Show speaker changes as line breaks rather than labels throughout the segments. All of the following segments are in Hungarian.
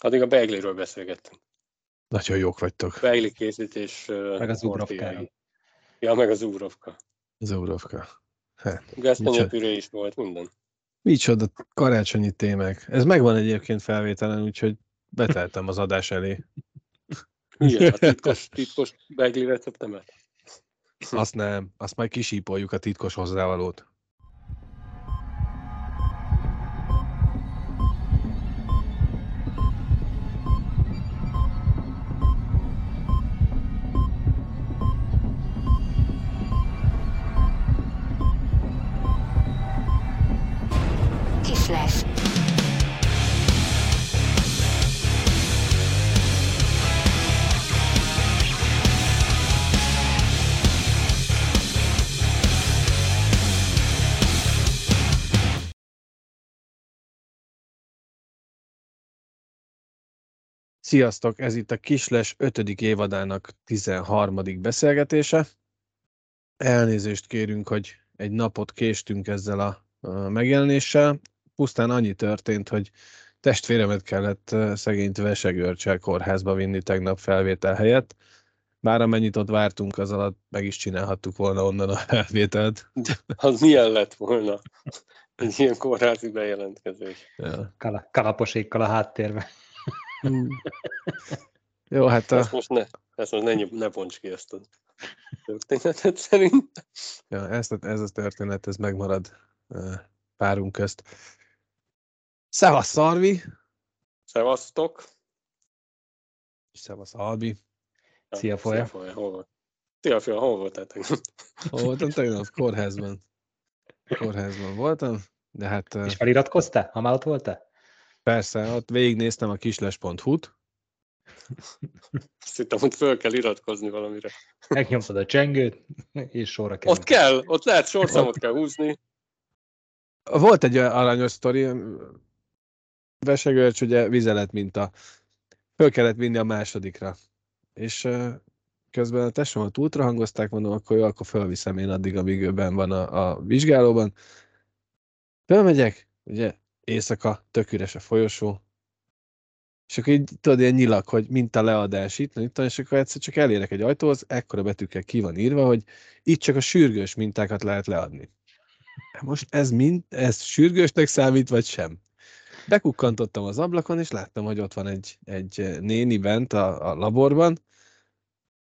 Addig a Begliről beszélgettünk.
Nagyon jók vagytok.
Begli készítés.
Meg az Ubrovkáról.
Ja, meg az Ubrovka.
Az Európka. Hát,
Gesztenyepüré is volt, minden.
micsoda karácsonyi témák. Ez megvan egyébként felvételen, úgyhogy beteltem az adás elé.
Hülye, a titkos, titkos Begli receptemet.
Azt nem, azt majd kisípoljuk a titkos hozzávalót. Sziasztok, ez itt a Kisles 5. évadának 13. beszélgetése. Elnézést kérünk, hogy egy napot késtünk ezzel a, megjelenéssel. Pusztán annyi történt, hogy testvéremet kellett szegényt Vesegörcsel kórházba vinni tegnap felvétel helyett. Bár amennyit ott vártunk, az alatt meg is csinálhattuk volna onnan a felvételt.
Az milyen lett volna? Egy ilyen kórházi bejelentkezés.
Ja.
Kala, kalaposékkal a háttérben.
Hmm. Jó, hát a,
Ezt most ne, ezt most ne, ne bonts ki ezt a történetet szerint.
ja, ez, a- ez a történet, ez megmarad párunk közt. Szevasz, Szarvi!
Szevasztok.
Szevasz, Albi!
Szia, Folya.
Szia, Folya. Hol volt? Szia, Folya, hol voltál tegnap?
Hol voltam tegnap? Kórházban. Kórházban voltam, de hát
És feliratkoztál, ha már ott voltál?
Persze, ott végignéztem a kisles.hu-t,
Azt hittem, hogy föl kell iratkozni valamire.
Megnyomtad a csengőt, és sorra kerül.
Ott kell, ott lehet sorszámot kell húzni.
Volt egy aranyos sztori, Vesegörcs ugye vizelet minta. Föl kellett vinni a másodikra. És közben a tesómat ultrahangozták, mondom, akkor jó, akkor fölviszem én addig, amíg ő benn van a, a vizsgálóban. Fölmegyek, ugye éjszaka, tök üres a folyosó, és akkor így tudod, ilyen nyilak, hogy minta leadás itt, itt, és akkor egyszer csak elérek egy ajtóhoz, ekkora betűkkel ki van írva, hogy itt csak a sürgős mintákat lehet leadni. Most ez mind, ez sürgősnek számít, vagy sem? Bekukkantottam az ablakon, és láttam, hogy ott van egy, egy néni bent a, a laborban,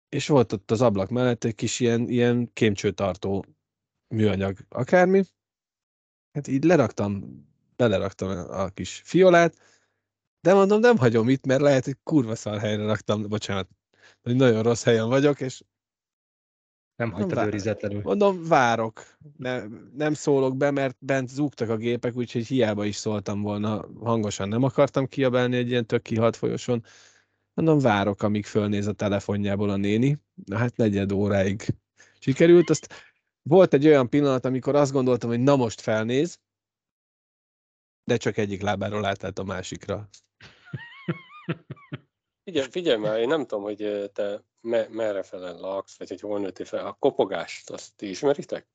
és volt ott az ablak mellett egy kis ilyen, ilyen kémcsőtartó műanyag akármi. Hát így leraktam, beleraktam a kis fiolát, de mondom, nem hagyom itt, mert lehet, hogy kurva szar helyre raktam, bocsánat, hogy nagyon rossz helyen vagyok, és
Nem hagytad
vár-
őrizetlenül.
Mondom, várok. Ne, nem szólok be, mert bent zúgtak a gépek, úgyhogy hiába is szóltam volna. Hangosan nem akartam kiabálni egy ilyen tök kihalt folyoson. Mondom, várok, amíg fölnéz a telefonjából a néni. Na hát negyed óráig sikerült. Azt volt egy olyan pillanat, amikor azt gondoltam, hogy na most felnéz, de csak egyik lábáról átállt a másikra.
Figyelj, figyelj már, én nem tudom, hogy te me, merre felen laksz, vagy hogy hol nőttél fel. A kopogást, azt ti ismeritek?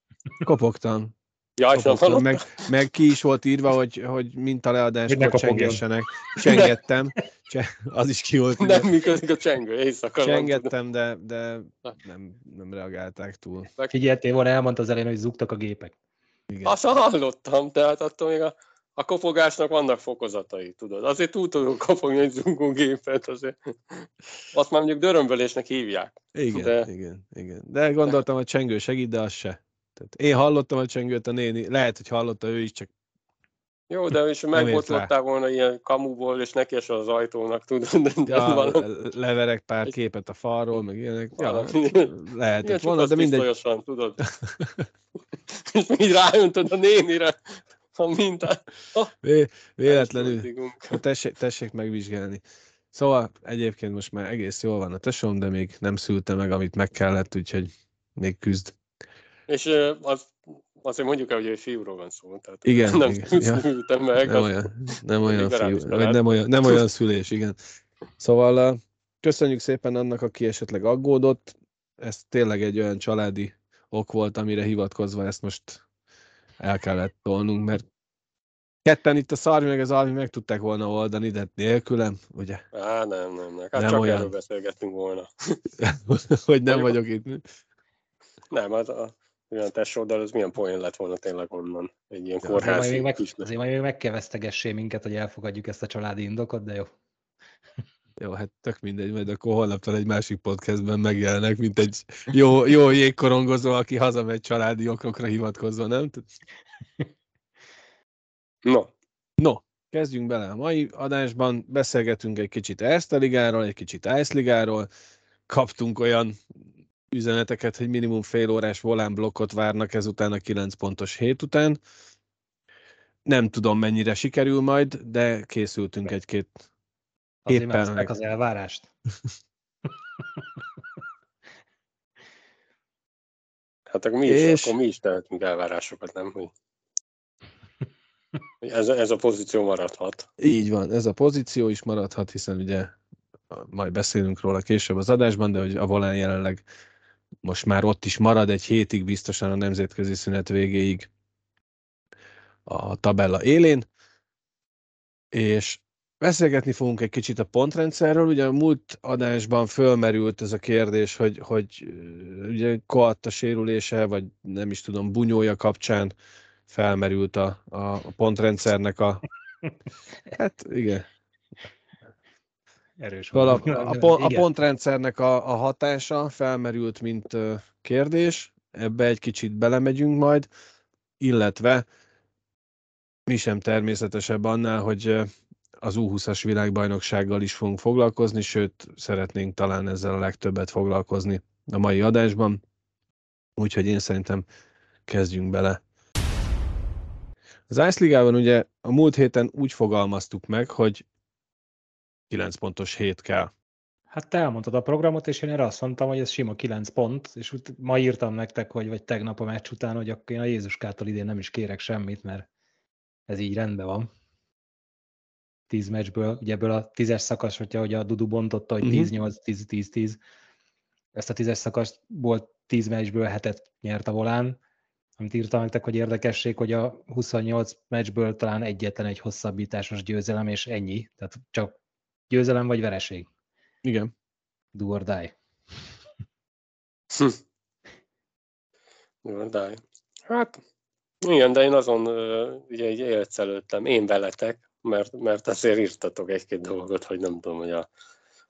Kopogtam.
Ja,
kopogtam. Meg, meg ki is volt írva, hogy, hogy
ne
mintaleadáskor csengessenek. Csengettem. Cse, az is ki volt írva.
Nem működik a csengő, éjszaka.
Csengettem, de, de nem, nem reagálták túl.
Figyeltél volna, elmondta az elején, hogy zúgtak a gépek.
Igen.
Azt hallottam, tehát attól még a, a kopogásnak vannak fokozatai, tudod. Azért túl tudunk kopogni egy zungógépet, azért. Azt már mondjuk dörömbölésnek hívják.
Igen,
de-
igen, igen. De gondoltam, hogy csengő segít, de az se. Tehát én hallottam a csengőt, a néni, lehet, hogy hallotta ő is, csak
Jó, de és
ért
megbotlottál volna ilyen kamuból, és neki esel az ajtónak, tudod. De,
ja,
valami,
leverek pár képet a falról, meg ilyenek. Ja,
Valami.
lehetett volna, de mindegy.
tudod. és így ráöntött a nénire a mintát. Oh,
Vé- véletlenül. Tessék, tessék megvizsgálni. Szóval egyébként most már egész jól van a tesóm, de még nem szülte meg, amit meg kellett, úgyhogy még küzd.
És az, azért mondjuk el, hogy egy fiúról van szó. Tehát
Igen,
nem
igen, ja.
szültem meg.
Nem
az-
olyan, nem olyan fiú, vagy nem olyan, nem olyan szülés, igen. Szóval köszönjük szépen annak, aki esetleg aggódott. Ez tényleg egy olyan családi ok volt, amire hivatkozva ezt most el kellett tolnunk, mert Ketten itt a Szarvi meg az Alvi meg tudták volna oldani, de nélkülem, ugye?
Á, nem, nem, nem. Hát
Nem
csak
olyan.
erről beszélgettünk volna.
hogy nem vagyok itt.
Nem, hát a olyan tesóddal, az milyen poén lett volna tényleg onnan. Egy ilyen
Ja,
Azért majd, még meg, azért majd még meg kell vesztegessé minket, hogy elfogadjuk ezt a családi indokot, de jó.
Jó, hát tök mindegy, majd akkor holnaptól egy másik podcastben megjelenek, mint egy jó, jó jégkorongozó, aki hazamegy családi okokra hivatkozva, nem?
No,
No, kezdjünk bele a mai adásban, beszélgetünk egy kicsit Erste Ligáról, egy kicsit Ice Ligáról, kaptunk olyan üzeneteket, hogy minimum fél órás volán blokkot várnak ezután a 9 pontos hét után. Nem tudom, mennyire sikerül majd, de készültünk egy-két
Azért
Éppen meg.
az elvárást.
hát akkor mi is,
És-
akkor mi is tehetünk elvárásokat, nem? Hogy ez, ez a pozíció maradhat.
Így van, ez a pozíció is maradhat, hiszen ugye majd beszélünk róla később az adásban, de hogy a volán jelenleg most már ott is marad egy hétig biztosan a nemzetközi szünet végéig a tabella élén, és beszélgetni fogunk egy kicsit a pontrendszerről. Ugye a múlt adásban fölmerült ez a kérdés, hogy, hogy ugye Koatta sérülése, vagy nem is tudom, bunyója kapcsán felmerült a, a, pontrendszernek a Hát igen.
Erős
Szóval a, a, pon- a pontrendszernek a, a hatása felmerült, mint kérdés. Ebbe egy kicsit belemegyünk majd, illetve mi sem természetesebb annál, hogy az U20-as világbajnoksággal is fogunk foglalkozni, sőt, szeretnénk talán ezzel a legtöbbet foglalkozni a mai adásban. Úgyhogy én szerintem kezdjünk bele. Az Ice Ligában ugye a múlt héten úgy fogalmaztuk meg, hogy 9 pontos hét kell.
Hát te elmondtad a programot, és én erre azt mondtam, hogy ez sima 9 pont, és ut- ma írtam nektek, hogy vagy tegnap a meccs után, hogy akkor én a Jézuskától idén nem is kérek semmit, mert ez így rendben van. 10 meccsből, ugye ebből a tízes szakasz, hogyha hogy a Dudu bontotta, hogy
Mhm.
10-8, 10-10-10, ezt a tízes szakaszból 10 meccsből hetet nyert a volán, amit írtam nektek, hogy érdekesség, hogy a 28 meccsből talán egyetlen egy hosszabbításos győzelem, és ennyi. Tehát csak győzelem vagy vereség.
Igen.
Do or die.
Jó, de- Hát, igen, de én azon ugye egy élc előttem, én veletek, mert, mert azért írtatok egy-két dolgot, hogy nem tudom, hogy a,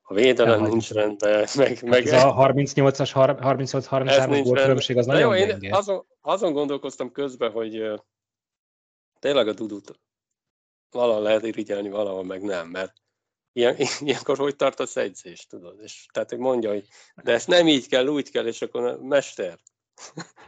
a védelem
Elhagyjuk.
nincs rendben, meg, meg
Ez a 38-as, 38-33-as
ez nincs
gólt
rendben.
különbség az
De
nagyon
jó, én azon, azon gondolkoztam közben, hogy tényleg a Dudut valahol lehet irigyelni, valahol meg nem, mert ilyen, ilyenkor hogy tartasz edzést, tudod? És tehát, hogy mondja, hogy de ezt nem így kell, úgy kell, és akkor na, mester.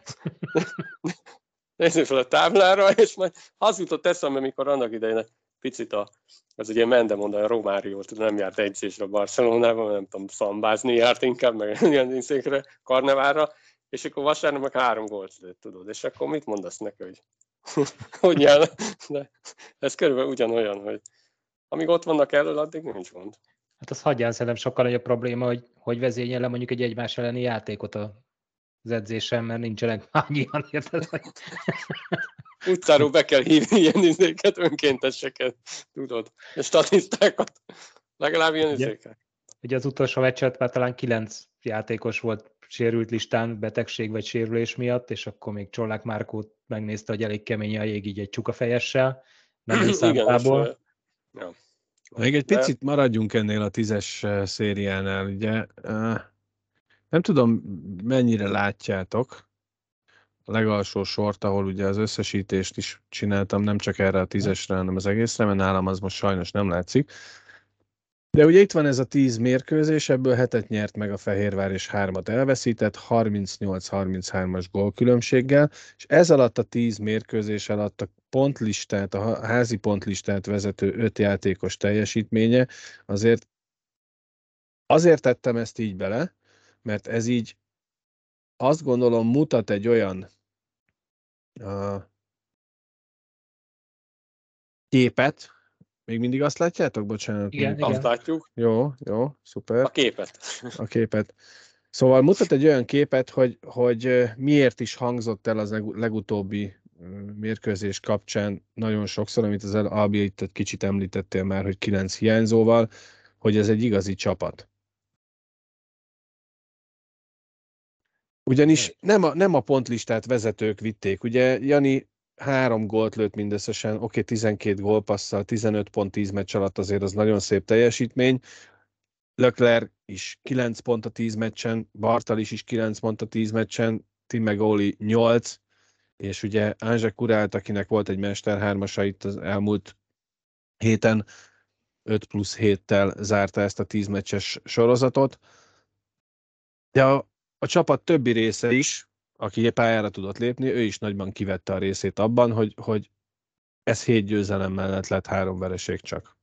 Nézzük fel a táblára, és majd az jutott eszembe, mikor annak idején picit a, az ugye Mendemond, a Romárió, nem járt edzésre Barcelonában, nem tudom, szambázni járt inkább, meg ilyen székre, karnevára, és akkor vasárnap meg három gólt lőtt, tudod, és akkor mit mondasz neki, hogy hogy jár? De ez körülbelül ugyanolyan, hogy amíg ott vannak elől, addig nincs gond.
Hát az hagyján szerintem sokkal nagyobb probléma, hogy hogy vezényel le mondjuk egy egymás elleni játékot a az edzésen, mert nincsenek annyian, érted? hogy-
Utcáról be kell hívni ilyen izéket, önkénteseket, tudod, és statisztákat. Legalább ilyen izéket.
Ugye az utolsó meccset már talán kilenc játékos volt sérült listán betegség vagy sérülés miatt, és akkor még Csollák Márkót megnézte, hogy elég kemény a jég, így egy csukafejessel, nem
ö, ja.
Még egy picit maradjunk ennél a tízes eh, szériánál, ugye. Nem tudom, mennyire látjátok a legalsó sort, ahol ugye az összesítést is csináltam, nem csak erre a tízesre, hanem az egészre, mert nálam az most sajnos nem látszik. De ugye itt van ez a 10 mérkőzés, ebből hetet nyert meg a Fehérvár és hármat elveszített, 38-33-as gólkülönbséggel, és ez alatt a 10 mérkőzés alatt a pontlistát, a há- házi pontlistát vezető öt játékos teljesítménye, azért azért tettem ezt így bele, mert ez így azt gondolom mutat egy olyan uh, képet, még mindig azt látjátok? Bocsánat.
Igen,
mondjuk-
Azt látjuk,
Jó, jó, szuper
a képet.
a képet. Szóval mutat egy olyan képet, hogy, hogy miért is hangzott el az leg- legutóbbi mérkőzés kapcsán nagyon sokszor, amit az Albi itt kicsit említettél már, hogy kilenc hiányzóval, hogy ez egy igazi csapat. Ugyanis nem a, nem a pontlistát vezetők vitték. Ugye Jani három gólt lőtt mindösszesen, oké, okay, 12 gólpasszal, 15 pont 10 meccs alatt azért az nagyon szép teljesítmény. Leclerc is 9 pont a 10 meccsen, Bartalis is 9 pont a 10 meccsen, Tim Megoli 8, és ugye Ánzsek Kurált, akinek volt egy Mester 3 itt az elmúlt héten, 5 plusz 7-tel zárta ezt a 10 meccses sorozatot. De a, a csapat többi része is, aki pályára tudott lépni, ő is nagyban kivette a részét abban, hogy, hogy ez hét győzelem mellett lett három vereség csak.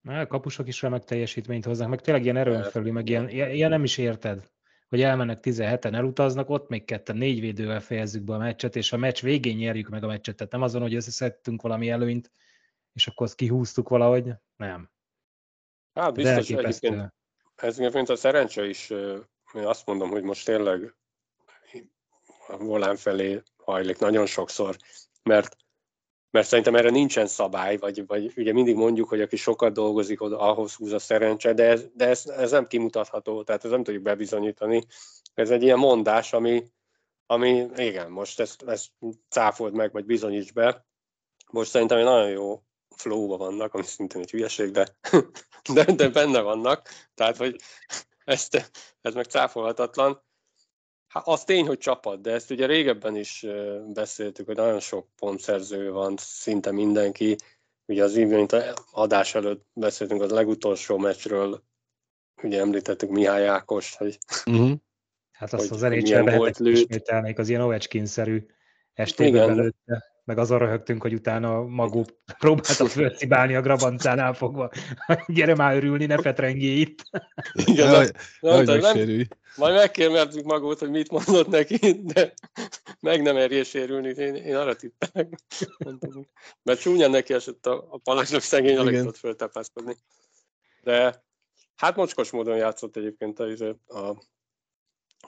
Na, a kapusok is remek teljesítményt hoznak, meg tényleg ilyen erőn felül, meg ilyen, ilyen nem is érted, hogy elmennek 17-en, elutaznak, ott még ketten, négy védővel fejezzük be a meccset, és a meccs végén nyerjük meg a meccset, tehát nem azon, hogy összeszedtünk valami előnyt, és akkor azt kihúztuk valahogy, nem.
Hát biztos, egyébként ez egyébként a szerencse is, én azt mondom, hogy most tényleg a volán felé hajlik nagyon sokszor, mert mert szerintem erre nincsen szabály, vagy, vagy ugye mindig mondjuk, hogy aki sokat dolgozik, oda ahhoz húz a szerencse, de, ez, de ez, ez nem kimutatható, tehát ez nem tudjuk bebizonyítani. Ez egy ilyen mondás, ami, ami igen, most ezt, ezt cáfold meg, vagy bizonyíts be. Most szerintem egy nagyon jó flow vannak, ami szintén egy hülyeség, de, de, de benne vannak, tehát hogy ezt, ez meg cáfolhatatlan. Hát az tény, hogy csapat, de ezt ugye régebben is beszéltük, hogy nagyon sok pontszerző van, szinte mindenki. Ugye az mint adás előtt beszéltünk az legutolsó meccsről, ugye említettük Mihály Ákost, hogy, uh-huh.
Hát azt hogy az NHL-be ismételnék, az ilyen Ovechkin-szerű estében belőtte meg azon röhögtünk, hogy utána maguk próbálta fölcibálni a grabancánál fogva. Gyere már örülni, ne petrengjé itt.
Igen, Jaj, nem, nem, nem, majd megkérmezzük magot, hogy mit mondott neki, de meg nem érje sérülni, én, én arra tippelek. Mert csúnyán neki esett a, a palasok szegény, alig tudott föltepászkodni. De hát mocskos módon játszott egyébként a, a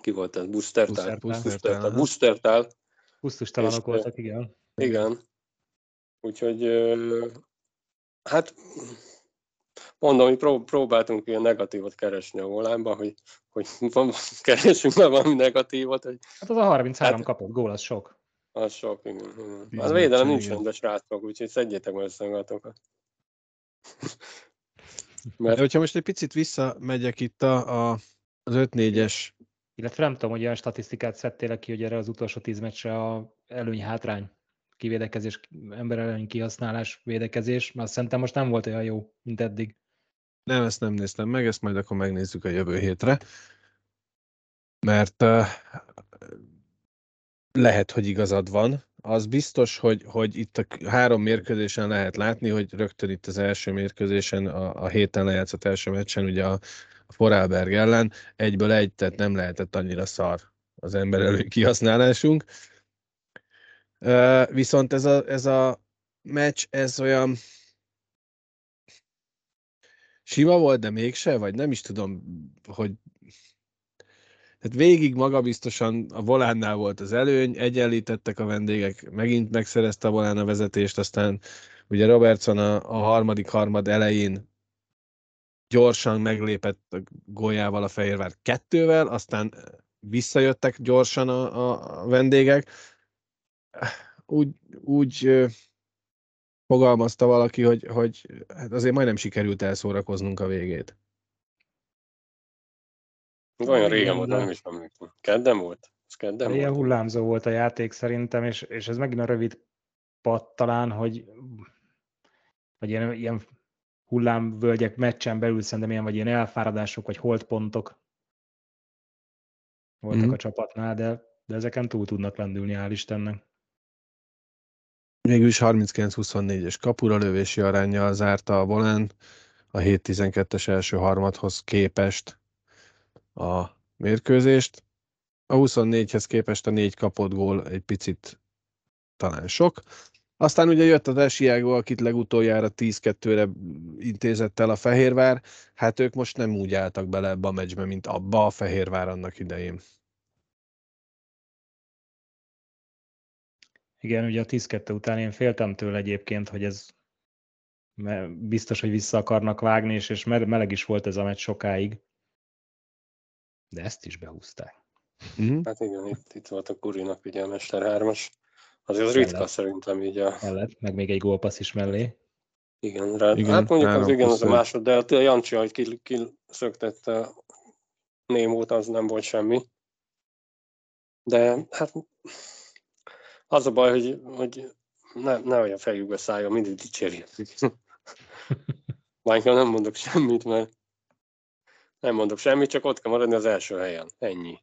ki volt ez? Busztertál. Busztertál. Busztertál.
Busztustalanok voltak, igen.
Igen. Úgyhogy hát mondom, hogy próbáltunk ilyen negatívot keresni a volánba, hogy, hogy van, keresünk már valami negatívot. Hogy,
hát az a 33 hát, kapott gól, az sok.
Az sok, igen. igen. Az védelem nincs rendben, srácok, úgyhogy szedjétek meg össze magatokat.
Mert... De hogyha most egy picit visszamegyek itt a, a, az 5-4-es
illetve nem tudom, hogy olyan statisztikát szedtél ki, hogy erre az utolsó tíz meccsre a előny-hátrány kivédekezés, ember elleni kihasználás, védekezés, mert szerintem most nem volt olyan jó, mint eddig.
Nem, ezt nem néztem meg, ezt majd akkor megnézzük a jövő hétre. Mert uh, lehet, hogy igazad van. Az biztos, hogy, hogy itt a három mérkőzésen lehet látni, hogy rögtön itt az első mérkőzésen, a, a héten lejátszott első meccsen, ugye a, a Foralberg ellen egyből egy, tehát nem lehetett annyira szar az ember elő Viszont ez a, ez a meccs, ez olyan sima volt, de mégse, vagy nem is tudom, hogy tehát végig magabiztosan a volánnál volt az előny, egyenlítettek a vendégek, megint megszerezte a volán a vezetést, aztán ugye Robertson a, a harmadik harmad elején gyorsan meglépett a góljával a Fehérvár kettővel, aztán visszajöttek gyorsan a, a vendégek, úgy, úgy fogalmazta valaki, hogy, hogy hát azért majdnem sikerült elszórakoznunk a végét.
Olyan régen volt, nem is emlékszem. Kedden volt? Ez kedden
Ilyen volt? hullámzó volt a játék szerintem, és, és ez megint a rövid pat talán, hogy vagy ilyen, ilyen hullámvölgyek meccsen belül szerintem ilyen, vagy ilyen elfáradások, vagy holdpontok voltak mm-hmm. a csapatnál, de, de ezeken túl tudnak lendülni, hál' Istennek.
Végül is 39-24-es kapura lövési arányjal zárta a Volán a 7-12-es első harmadhoz képest a mérkőzést. A 24-hez képest a négy kapott gól egy picit talán sok. Aztán ugye jött az Esiágo, akit legutoljára 10-2-re intézett el a Fehérvár. Hát ők most nem úgy álltak bele ebbe a meccsbe, mint abba a Fehérvár annak idején.
Igen, ugye a 10-2 után én féltem tőle egyébként, hogy ez biztos, hogy vissza akarnak vágni, és, és meleg is volt ez a meccs sokáig. De ezt is behúzták.
Mm-hmm. Hát igen, itt, itt volt a Kurinak ugye a Mester 3-as. Azért az ritka szerintem így a...
Mellett, meg még egy gólpassz is mellé.
Igen, rá, igen hát mondjuk az igen, az a másod, de a Jancsi, hogy kiszöktette ki Némót, az nem volt semmi. De hát az a baj, hogy, hogy ne, ne olyan fejükbe szálljon, mindig dicsérjük. Bányka nem mondok semmit, mert nem mondok semmit, csak ott kell maradni az első helyen. Ennyi.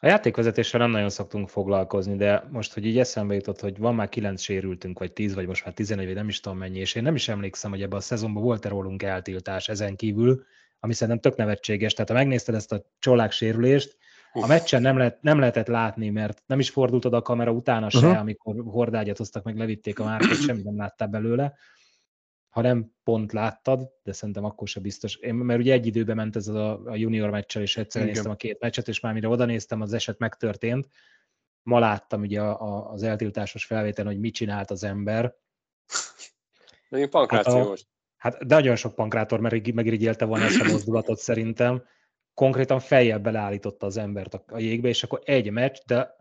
A játékvezetéssel nem nagyon szoktunk foglalkozni, de most, hogy így eszembe jutott, hogy van már kilenc sérültünk, vagy tíz, vagy most már tizenegy, vagy nem is tudom mennyi, és én nem is emlékszem, hogy ebben a szezonban volt-e rólunk eltiltás ezen kívül, ami szerintem tök nevetséges. Tehát ha megnézted ezt a csolák sérülést, a meccsen nem, lehet, nem lehetett látni, mert nem is fordult oda a kamera utána se, uh-huh. amikor hordágyat hoztak, meg levitték a márkát, semmit nem láttál belőle. Ha nem pont láttad, de szerintem akkor se biztos. Én, mert ugye egy időben ment ez a, a junior meccsel, és egyszer néztem a két meccset, és már mire oda néztem, az eset megtörtént. Ma láttam ugye a, a, az eltiltásos felvételen, hogy mit csinált az ember.
Megint pankrációs.
Hát, hát de nagyon sok pankrátor megirigyelte volna ezt a mozdulatot szerintem konkrétan fejjel beleállította az embert a, jégbe, és akkor egy meccs, de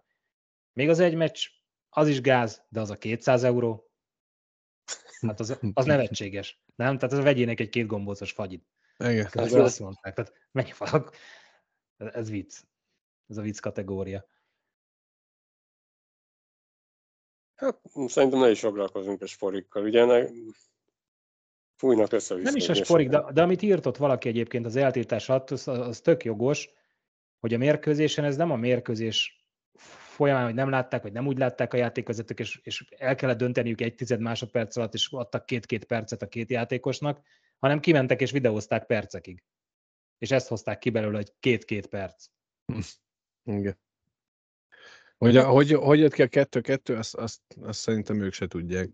még az egy meccs, az is gáz, de az a 200 euró, hát az, az nevetséges. Nem? Tehát ez vegyének egy két gombócos fagyit. Igen. Ez azt mondták. Tehát mennyi falak. Ez vicc. Ez a vicc kategória.
Hát szerintem ne is foglalkozunk a sporikkal. Ugye fújnak össze
Nem is a sporig, de, de amit írtott valaki egyébként az eltiltás alatt, az, az tök jogos, hogy a mérkőzésen ez nem a mérkőzés folyamán, hogy nem látták, vagy nem úgy látták a játékvezetők, és, és el kellett dönteniük egy tized másodperc alatt, és adtak két-két percet a két játékosnak, hanem kimentek és videózták percekig. És ezt hozták ki belőle, hogy két-két perc.
Igen. Hogy, hogy, hogy jött ki a kettő-kettő, azt, azt, azt szerintem ők se tudják.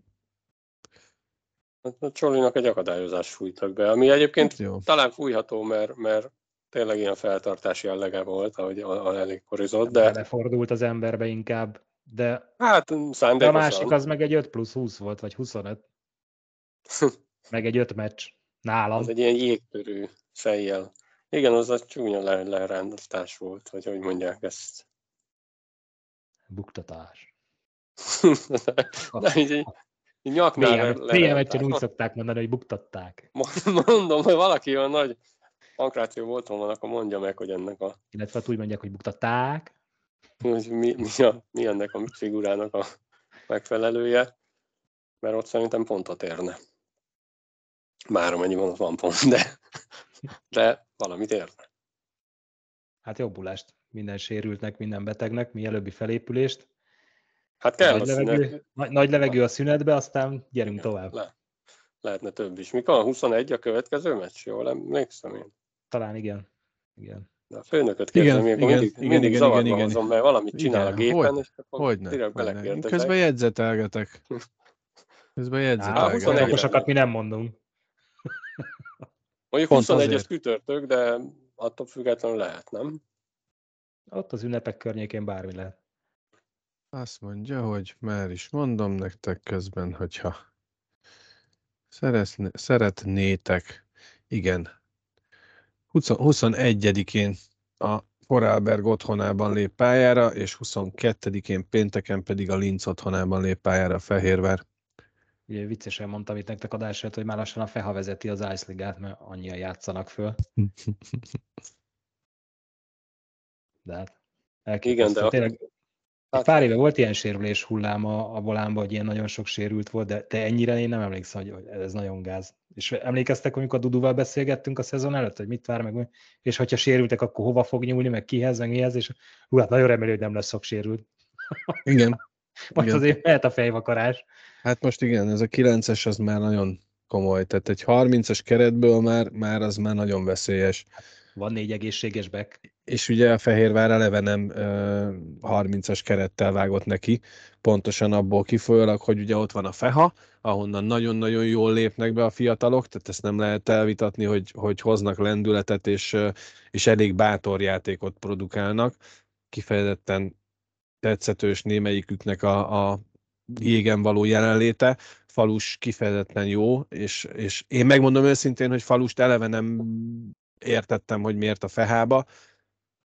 A Csolinak egy akadályozás fújtak be, ami egyébként hát jó. talán fújható, mert, mert tényleg ilyen feltartási jellege volt, ahogy elég korizott, de...
Befordult az emberbe inkább, de...
Hát
De a másik az meg egy 5 plusz 20 volt, vagy 25. meg egy 5 meccs. Nálam.
Az egy ilyen jégtörő fejjel. Igen, az a csúnya le- lerándoztás volt, vagy hogy mondják ezt.
Buktatás.
Na, így, Nyaknál
PM egyszer úgy szokták mondani, hogy buktatták.
Mondom, hogy valaki olyan nagy pankráció volt volna, akkor mondja meg, hogy ennek a...
Illetve hát úgy mondják, hogy buktatták.
Hogy mi, mi, a, mi ennek a figurának a megfelelője, mert ott szerintem pontot érne. Már amennyi van, van pont, de, de valamit érne.
Hát jobbulást minden sérültnek, minden betegnek, mielőbbi felépülést.
Hát kell
nagy, levegő, nagy, nagy levegő a szünetbe, aztán gyerünk Igen, tovább. Le,
lehetne több is. Mikor a 21 a következő meccs? Jól emlékszem én.
Talán igen. igen.
De a főnököt kérdezem, igen, igen, mindig, igen, mindig igen, igen, igen, hozom, mert valamit csinál igen, a gépen, hogy, és akkor hogy direkt belekérdezek.
Közben jegyzetelgetek. Közben jegyzetelgetek.
Okosakat mi nem mondunk.
Mondjuk 21 az kütörtök, de attól függetlenül lehet, nem?
Ott az ünnepek környékén bármi lehet.
Azt mondja, hogy már is mondom nektek közben, hogyha szeretne, szeretnétek, igen, 21-én a Foralberg otthonában lép pályára, és 22-én pénteken pedig a Linz otthonában lép pályára a Fehérvár.
Ugye viccesen mondtam itt nektek adását, hogy már lassan a Feha vezeti az Ice Ligát, mert annyian játszanak föl. De hát
Igen, de tényleg
Hát, pár éve volt ilyen sérülés hullám a, a volánban, hogy ilyen nagyon sok sérült volt, de, de ennyire én nem emlékszem, hogy ez nagyon gáz. És emlékeztek, amikor a Duduval beszélgettünk a szezon előtt, hogy mit vár meg, és hogyha sérültek, akkor hova fog nyúlni, meg kihez, meg mihez, és hú, hát nagyon remélem, hogy nem lesz sok sérült.
Igen.
Majd igen. azért mehet a fejvakarás.
Hát most igen, ez a 9-es az már nagyon komoly, tehát egy 30-as keretből már, már az már nagyon veszélyes.
Van négy egészséges back.
És ugye a Fehérvár eleve nem uh, 30-as kerettel vágott neki, pontosan abból kifolyólag, hogy ugye ott van a Feha, ahonnan nagyon-nagyon jól lépnek be a fiatalok, tehát ezt nem lehet elvitatni, hogy, hogy hoznak lendületet, és, és elég bátor játékot produkálnak. Kifejezetten tetszetős némelyiküknek a, a jégen való jelenléte. Falus kifejezetten jó, és, és én megmondom őszintén, hogy Falust eleve nem értettem, hogy miért a fehába,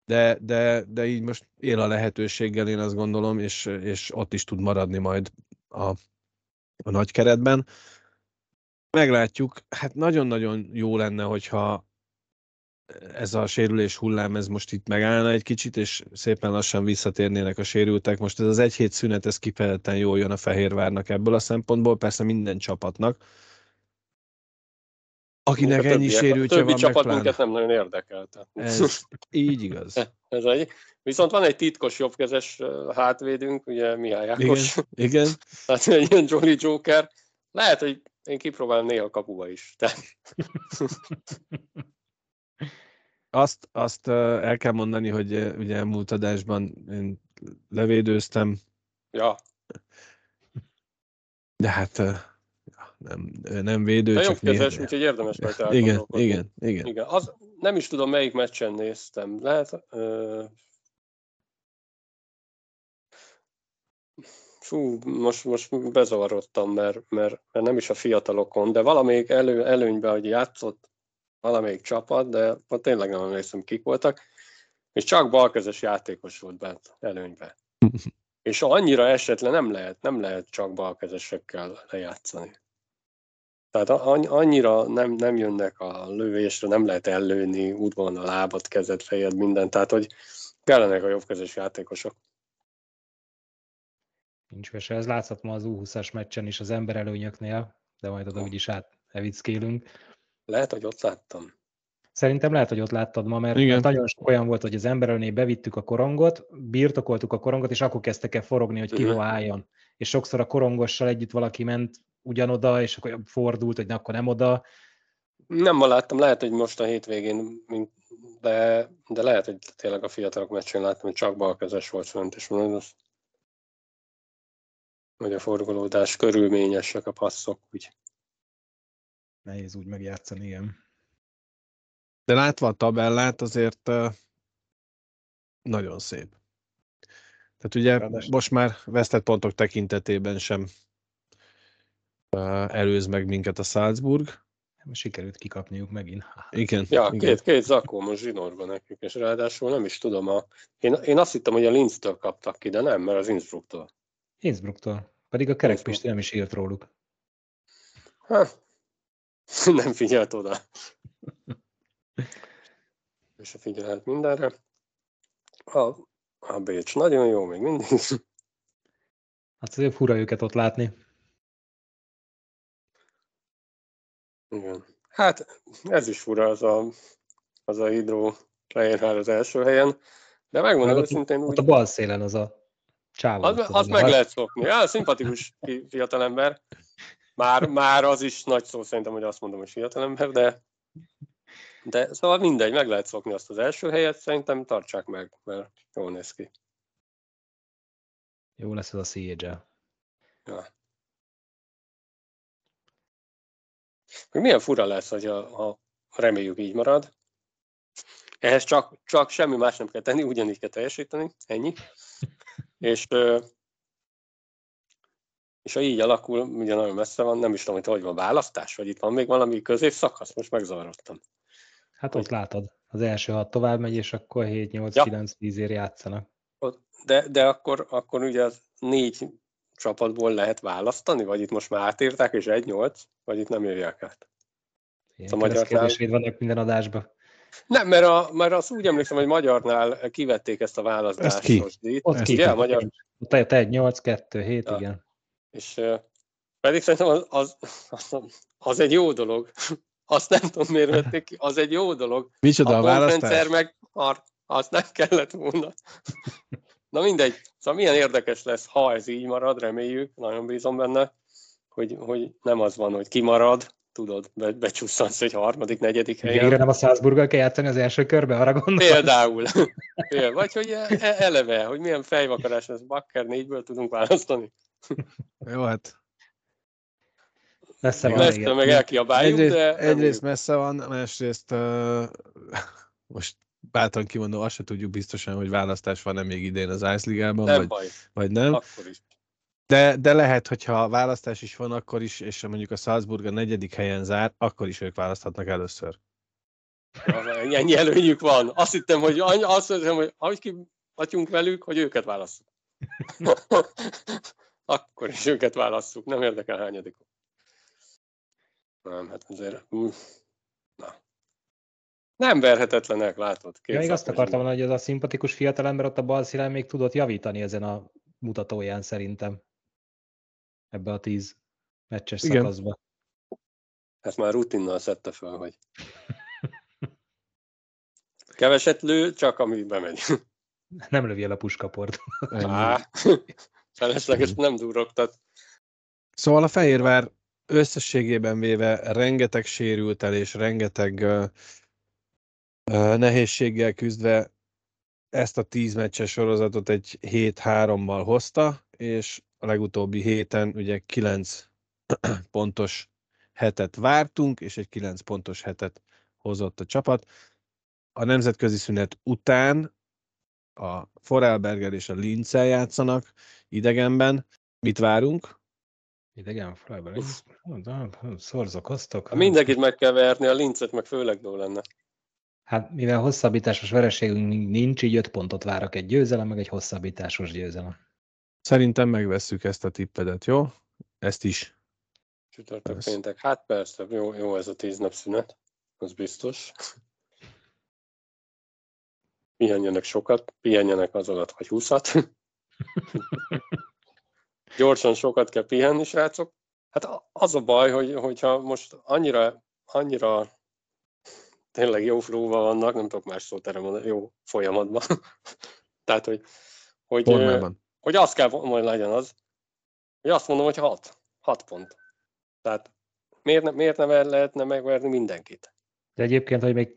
de, de, de így most él a lehetőséggel, én azt gondolom, és, és ott is tud maradni majd a, a nagy keretben. Meglátjuk, hát nagyon-nagyon jó lenne, hogyha ez a sérülés hullám, ez most itt megállna egy kicsit, és szépen lassan visszatérnének a sérültek. Most ez az egy hét szünet, ez kifejezetten jól jön a Fehérvárnak ebből a szempontból, persze minden csapatnak. Akinek ennyi sérültje van,
többi csapat minket nem nagyon érdekel.
Ez így igaz.
ez egy, viszont van egy titkos jobbkezes hátvédünk, ugye Mihály Ákos.
Igen, igen.
Tehát egy ilyen Jolly Joker. Lehet, hogy én kipróbálom néha kapuba is. Tehát...
azt, azt el kell mondani, hogy ugye elmúlt adásban én levédőztem.
Ja.
De hát nem, nem védő,
De
csak
jobbkezes, úgyhogy érdemes rajta
igen, igen, igen,
igen. Az, nem is tudom, melyik meccsen néztem. Lehet... Uh... Fú, most, most bezavarodtam, mert, mert, mert nem is a fiatalokon, de valamelyik elő, előnyben, hogy játszott valamelyik csapat, de ott tényleg nem emlékszem, kik voltak, és csak balkezes játékos volt bent előnyben. és annyira esetlen nem lehet, nem lehet csak balkezesekkel lejátszani. Tehát annyira nem, nem jönnek a lövésre, nem lehet ellőni útvon a lábat, kezed, fejed, minden, tehát hogy kellenek a jobbkezes játékosok.
Nincs vese, ez látszott ma az U20-as meccsen is az ember előnyöknél, de majd oda úgyis át evickélünk.
Lehet, hogy ott láttam.
Szerintem lehet, hogy ott láttad ma, mert Igen. nagyon sok olyan volt, hogy az emberelné bevittük a korongot, birtokoltuk a korongot, és akkor kezdtek el forogni, hogy ki uh-huh. hova álljon. És sokszor a korongossal együtt valaki ment ugyanoda, és akkor fordult, hogy akkor nem oda.
Nem ma láttam, lehet, hogy most a hétvégén, de, de lehet, hogy tényleg a fiatalok meccsén láttam, hogy csak balkezes volt fönt, és mondom, az, hogy a forgolódás körülményesek a passzok, úgy.
Nehéz úgy megjátszani, igen.
De látva a tabellát, azért nagyon szép. Tehát ugye Ráadásul. most már vesztett pontok tekintetében sem előz meg minket a Salzburg.
Sikerült kikapniuk megint.
Igen.
Ja,
igen.
két, két zakó most zsinórban nekik, és ráadásul nem is tudom, a... én, én azt hittem, hogy a Linztől kaptak ki, de nem, mert az Innsbrucktól.
Innsbrucktól. Pedig a kerekpisti nem is írt róluk.
Hát, nem figyelt oda. És a figyelhet mindenre. A, a Bécs nagyon jó, még mindig.
Hát azért fura őket ott látni.
Igen. Hát ez is fura, az a, az a hidró Fehérvár az első helyen. De megmondom őszintén
úgy... Ott a bal szélen az a
csávó. Az, az meg lehet szokni. Ja, szimpatikus fiatalember. Már, már az is nagy szó szerintem, hogy azt mondom, hogy fiatalember, de, de szóval mindegy, meg lehet szokni azt az első helyet, szerintem tartsák meg, mert jól néz ki.
Jó lesz ez a siege
Ja. Milyen fura lesz, hogy a, ha reméljük így marad. Ehhez csak, csak semmi más nem kell tenni, ugyanígy kell teljesíteni, ennyi. És és ha így alakul, ugye nagyon messze van, nem is tudom, hogy hogy van választás, vagy itt van még valami középszakasz, most megzavarodtam.
Hát ott látod, az első hat tovább megy, és akkor 7-8-9 ja. 10 ér játszanak.
De, de akkor, akkor ugye az négy csapatból lehet választani, vagy itt most már átírták, és 1-8, vagy itt nem írják át?
Ilyen a magyar kérdéseid vannak minden adásban.
Nem, mert, a, mert azt úgy emlékszem, hogy magyarnál kivették ezt a választást. Ezt
ki? Itt, Ott ki? Ugye, magyar... Te, te 8, 2, 7, ja. igen.
És pedig szerintem az, az, az, az egy jó dolog. Azt nem tudom, miért vették ki, az egy jó dolog.
Micsoda a, a választás?
meg ar, azt nem kellett volna. Na mindegy, szóval milyen érdekes lesz, ha ez így marad, reméljük, nagyon bízom benne, hogy, hogy nem az van, hogy kimarad, tudod, be, becsusszansz egy harmadik, negyedik helyen.
Végre nem a Salzburggal kell játszani az első körbe, arra gondolsz?
Például. Vagy hogy e, e, eleve, hogy milyen fejvakarás ez, Bakker négyből tudunk választani.
Jó, hát
Messze van.
Messze meg elkiabáljuk,
egyrészt,
de...
Egyrészt messze van, másrészt uh, most bátran kimondom, azt se tudjuk biztosan, hogy választás van-e még idén az Ice Ligában,
Nem
vagy,
baj,
vagy nem.
akkor is.
De, de lehet, hogyha választás is van, akkor is, és mondjuk a Salzburg a negyedik helyen zár, akkor is ők választhatnak először.
Ennyi előnyük van. Azt hittem, hogy any- azt hittem, hogy ahogy ki vagyunk velük, hogy őket válasszuk. Akkor is őket válasszuk. Nem érdekel hányadik. Nem, hát azért... hm, Na. Nem verhetetlenek, látod.
Ja, még azt akartam mondani, hogy az a szimpatikus fiatalember ott a bal szílen még tudott javítani ezen a mutatóján szerintem. Ebbe a tíz meccses
Igen.
szakaszba.
Hát már rutinnal szedte fel, hogy keveset lő, csak ami bemegy.
Nem lövi el a puskaport.
Felesleges nem durogtat.
Szóval a Fehérvár összességében véve rengeteg sérült el, és rengeteg uh, uh, nehézséggel küzdve ezt a tíz meccses sorozatot egy 7-3-mal hozta, és a legutóbbi héten ugye 9 pontos hetet vártunk, és egy 9 pontos hetet hozott a csapat. A nemzetközi szünet után a Forelberger és a Linz játszanak idegenben. Mit várunk?
Idegen felben. Szorzokoztok.
Ha mindenkit meg kell verni, a lincet meg főleg jó lenne.
Hát mivel hosszabbításos vereségünk nincs, így öt pontot várok egy győzelem, meg egy hosszabbításos győzelem.
Szerintem megvesszük ezt a tippedet, jó? Ezt is.
Csütörtök
Persze.
péntek. Hát persze, jó, jó ez a tíz nap szünet. Az biztos. Pihenjenek sokat, pihenjenek az alatt, vagy húszat. Gyorsan sokat kell pihenni, srácok. Hát a- az a baj, hogy, hogyha most annyira, annyira tényleg jó flóban vannak, nem tudok más szót erre mondani, jó folyamatban. Tehát, hogy, hogy,
Formában.
hogy azt kell majd legyen az, hogy azt mondom, hogy hat. Hat pont. Tehát miért, ne, miért nem lehetne megverni mindenkit?
De egyébként, hogy még,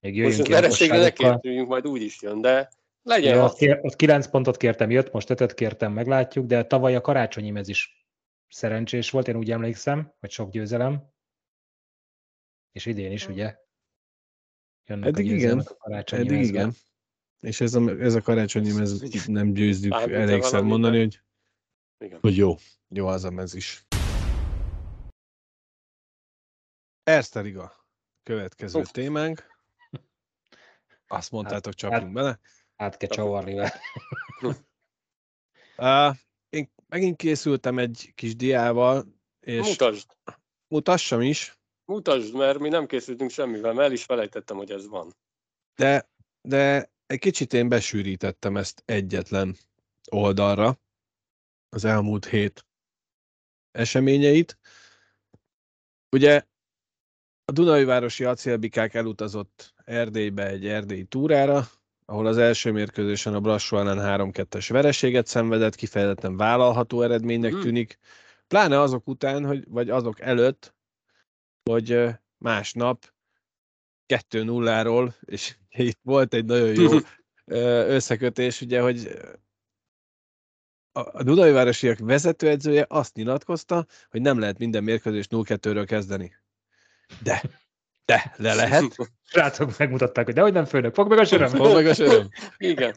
még
Most
jöjjünk
az
ki
vereségre ne majd úgy is jön, de legyen
Ja, ott, ott 9 pontot kértem, jött, most 5 kértem, meglátjuk, de tavaly a karácsonyi mez is szerencsés volt, én úgy emlékszem, hogy sok győzelem. És idén is, ugye? Jönnek
Eddig
a
igen.
a karácsonyi
Eddig
mezben.
igen. És ez a, ez a karácsonyi mez nem győzzük elégszer mondani, hogy,
Igen.
hogy jó. Jó az a mez is. Erste Liga. Következő
Uff.
témánk. Azt mondtátok, csapjunk bele.
Át kell csavarni vele.
Uh, én megint készültem egy kis diával, és
Mutasd,
mutassam is,
mutasd, mert mi nem készültünk semmivel, mert el is felejtettem, hogy ez van.
de, de egy kicsit én besűrítettem ezt egyetlen oldalra, az elmúlt hét eseményeit. Ugye a Dunajvárosi acélbikák elutazott Erdélybe egy erdélyi túrára, ahol az első mérkőzésen a Brassó ellen 3-2-es vereséget szenvedett, kifejezetten vállalható eredménynek
Mhm.
tűnik, pláne azok után, hogy, vagy azok előtt, hogy másnap 2-0-ról, és itt volt egy nagyon jó összekötés, ugye, hogy a Dunajvárosiak vezetőedzője azt nyilatkozta, hogy nem lehet minden mérkőzést 0-2-ről kezdeni. De, de, le lehet.
Srácok megmutatták, hogy dehogy nem főnök, fogd meg a söröm.
Fogd meg a söröm.
Igen.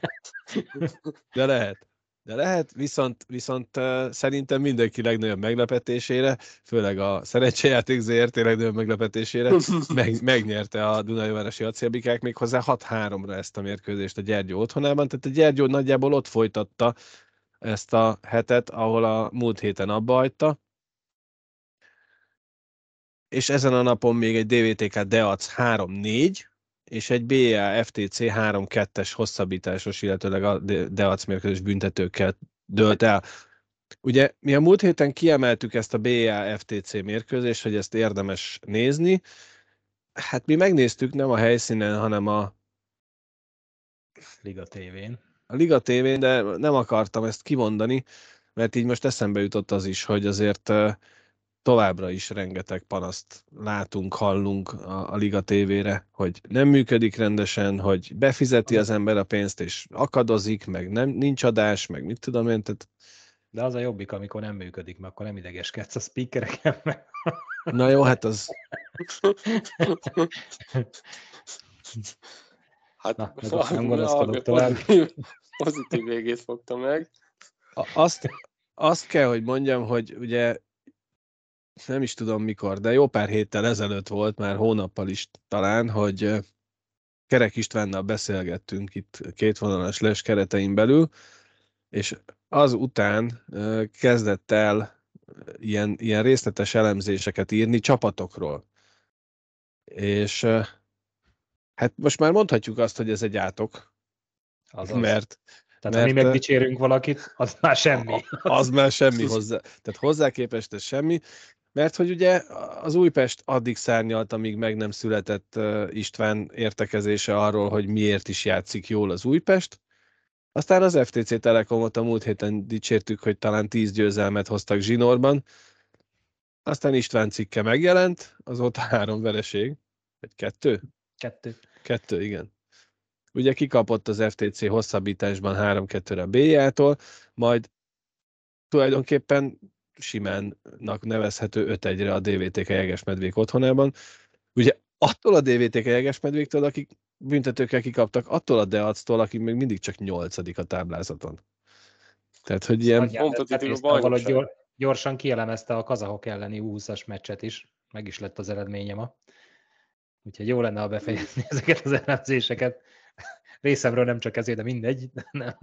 De lehet. De lehet, viszont, viszont uh, szerintem mindenki legnagyobb meglepetésére, főleg a szerencsejáték ZRT legnagyobb meglepetésére, meg, megnyerte a Dunajvárosi acélbikák méghozzá 6-3-ra ezt a mérkőzést a Gyergyó otthonában, tehát a Gyergyó nagyjából ott folytatta ezt a hetet, ahol a múlt héten abba hagyta. És ezen a napon még egy DVTK Deac 3-4, és egy BA FTC 3-2-es hosszabbításos, illetőleg a De- Deac mérkőzés büntetőkkel dölt el. Ugye mi a múlt héten kiemeltük ezt a BA FTC mérkőzést, hogy ezt érdemes nézni. Hát mi megnéztük nem a helyszínen, hanem a,
Liga tévén.
a Liga tévén, de nem akartam ezt kimondani, mert így most eszembe jutott az is, hogy azért ö, továbbra is rengeteg panaszt látunk, hallunk a, a Liga tévére, hogy nem működik rendesen, hogy befizeti az ember a pénzt, és akadozik, meg nem, nincs adás, meg mit tudom én, tehát
De az a jobbik, amikor nem működik, mert akkor nem idegeskedsz a speakereken, meg
na jó, hát az
Hát Hát
Na, nem gonoszkodok tovább.
Pozitív végét fogta meg.
Azt, azt kell, hogy mondjam, hogy ugye nem is tudom mikor, de jó pár héttel ezelőtt volt, már hónappal is talán, hogy Kerek Istvánnal beszélgettünk itt kétvonalas les keretein belül, és azután kezdett el ilyen, ilyen részletes elemzéseket írni csapatokról. És hát most már mondhatjuk azt, hogy ez egy átok,
Azaz.
mert
Tehát mert, ha mi megdicsérünk valakit, az már semmi.
Az már semmi hozzá. Tehát hozzá képest ez semmi, mert hogy ugye az Újpest addig szárnyalt, amíg meg nem született István értekezése arról, hogy miért is játszik jól az Újpest. Aztán az FTC Telekomot a múlt héten dicsértük, hogy talán 10 győzelmet hoztak zsinórban. Aztán István cikke megjelent, azóta három vereség. Vagy kettő?
Kettő.
Kettő, igen. Ugye kikapott az FTC hosszabbításban 3-2-re a B-jától, majd tulajdonképpen simánnak nevezhető 5-1-re a DVTK Jegesmedvék otthonában. Ugye attól a DVTK Jegesmedvéktől, akik büntetőkkel kikaptak, attól a Deactól, akik még mindig csak nyolcadik a táblázaton. Tehát, hogy ilyen...
Valahogy gyorsan kielemezte a kazahok elleni 20-as meccset is, meg is lett az eredménye ma. Úgyhogy jó lenne, ha befejezni ezeket az elemzéseket. Részemről nem csak ezért, de mindegy. Nem,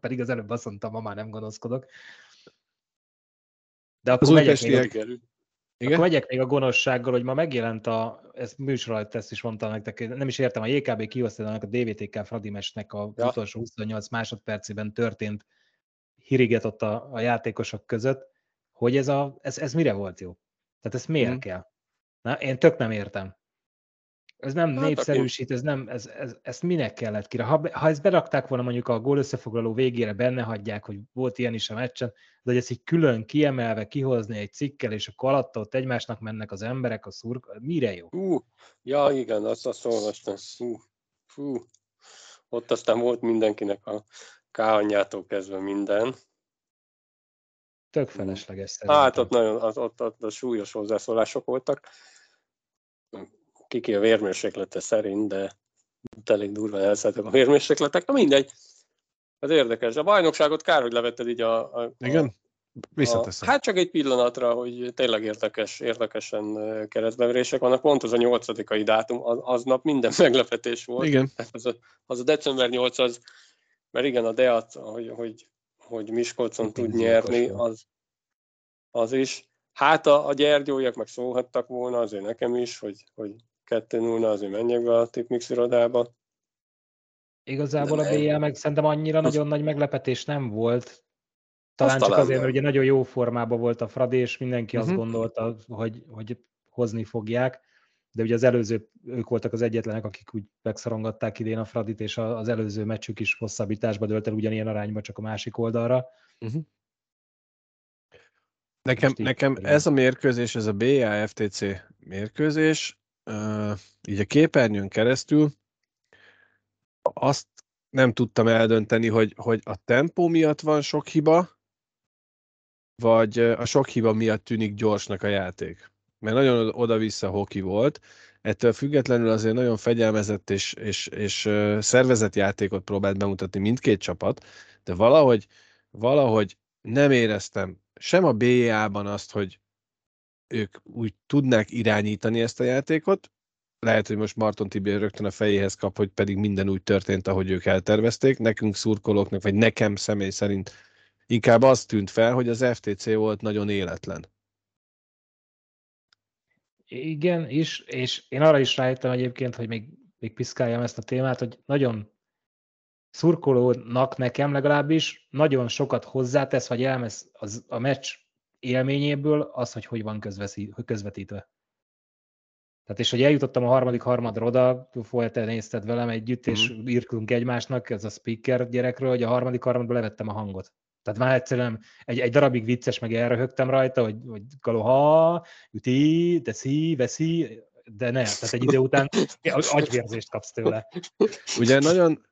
pedig az előbb azt mondtam, ma már nem gonoszkodok. De akkor, megyek még, a, Igen? akkor megyek még a gonoszsággal, hogy ma megjelent a, ez műsor ezt is mondtam nektek, nem is értem, a JKB kiosztásának a DVTK Fradimesnek a ja. utolsó 28 másodpercében történt hiriget ott a, a játékosok között, hogy ez, a, ez, ez mire volt jó? Tehát ezt miért mm. kell? Na, én tök nem értem. Ez nem hát népszerűsít, ez nem, ez, ez, ezt minek kellett kire? Ha, ha ezt berakták volna mondjuk a gól összefoglaló végére, benne hagyják, hogy volt ilyen is a meccsen, de hogy ezt így külön kiemelve kihozni egy cikkel, és akkor alatta ott egymásnak mennek az emberek, a szurk, mire jó?
Hú, ja igen, azt, azt olvastam. Hú, hú. Ott aztán volt mindenkinek a káanyától kezdve minden.
Tök felesleges
szerintem. Hát ott nagyon, az, ott, ott, ott súlyos hozzászólások voltak kiki a vérmérséklete szerint, de elég durván elszálltak a vérmérsékletek. Na mindegy, az érdekes. A bajnokságot kár, hogy levetted így a... a
Igen? Visszateszem.
A, hát csak egy pillanatra, hogy tényleg érdekes, érdekesen keresztbeverések vannak. Pont az a nyolcadikai dátum, az, aznap minden meglepetés volt.
Igen.
Az a, az a december 8 az, mert igen, a Deat, hogy, hogy, hogy Miskolcon tud nyerni, az, az is. Hát a, a gyergyóiak meg szólhattak volna, azért nekem is, hogy, hogy 2 0 azért menjek be a tipmix irodába.
Igazából a BL meg szerintem annyira nagyon nagy meglepetés nem volt. Talán csak azért, mert ugye nagyon jó formában volt a Fradi, és mindenki uh-huh. azt mhm. gondolta, hogy, hogy hozni fogják. De ugye az előző, ők voltak az egyetlenek, akik úgy megszorongatták idén a Fradit, és az előző meccsük is hosszabbításba dölt el ugyanilyen arányba, csak a másik oldalra. Uh-huh.
Nekem, nekem ez a mérkőzés, ez a BAFTC mérkőzés, így a képernyőn keresztül azt nem tudtam eldönteni, hogy, hogy a tempó miatt van sok hiba, vagy a sok hiba miatt tűnik gyorsnak a játék. Mert nagyon oda-vissza hoki volt, ettől függetlenül azért nagyon fegyelmezett és, és, és szervezett játékot próbált bemutatni mindkét csapat, de valahogy, valahogy nem éreztem sem a BA-ban azt, hogy ők úgy tudnák irányítani ezt a játékot, lehet, hogy most Marton Tibi rögtön a fejéhez kap, hogy pedig minden úgy történt, ahogy ők eltervezték. Nekünk szurkolóknak, vagy nekem személy szerint inkább az tűnt fel, hogy az FTC volt nagyon életlen.
Igen, is, és én arra is rájöttem egyébként, hogy még, még piszkáljam ezt a témát, hogy nagyon szurkolónak nekem legalábbis nagyon sokat hozzátesz, vagy elmesz az, a meccs élményéből az, hogy hogy van közvetítve. Tehát és hogy eljutottam a harmadik harmadra oda, te nézted velem együtt, uh-huh. és mhm. írtunk egymásnak, ez a speaker gyerekről, hogy a harmadik harmadban levettem a hangot. Tehát már egyszerűen egy, egy darabig vicces, meg elröhögtem rajta, hogy, hogy galoha, üti, teszi, veszi, de ne, tehát egy idő után agyvérzést kapsz tőle.
Ugye nagyon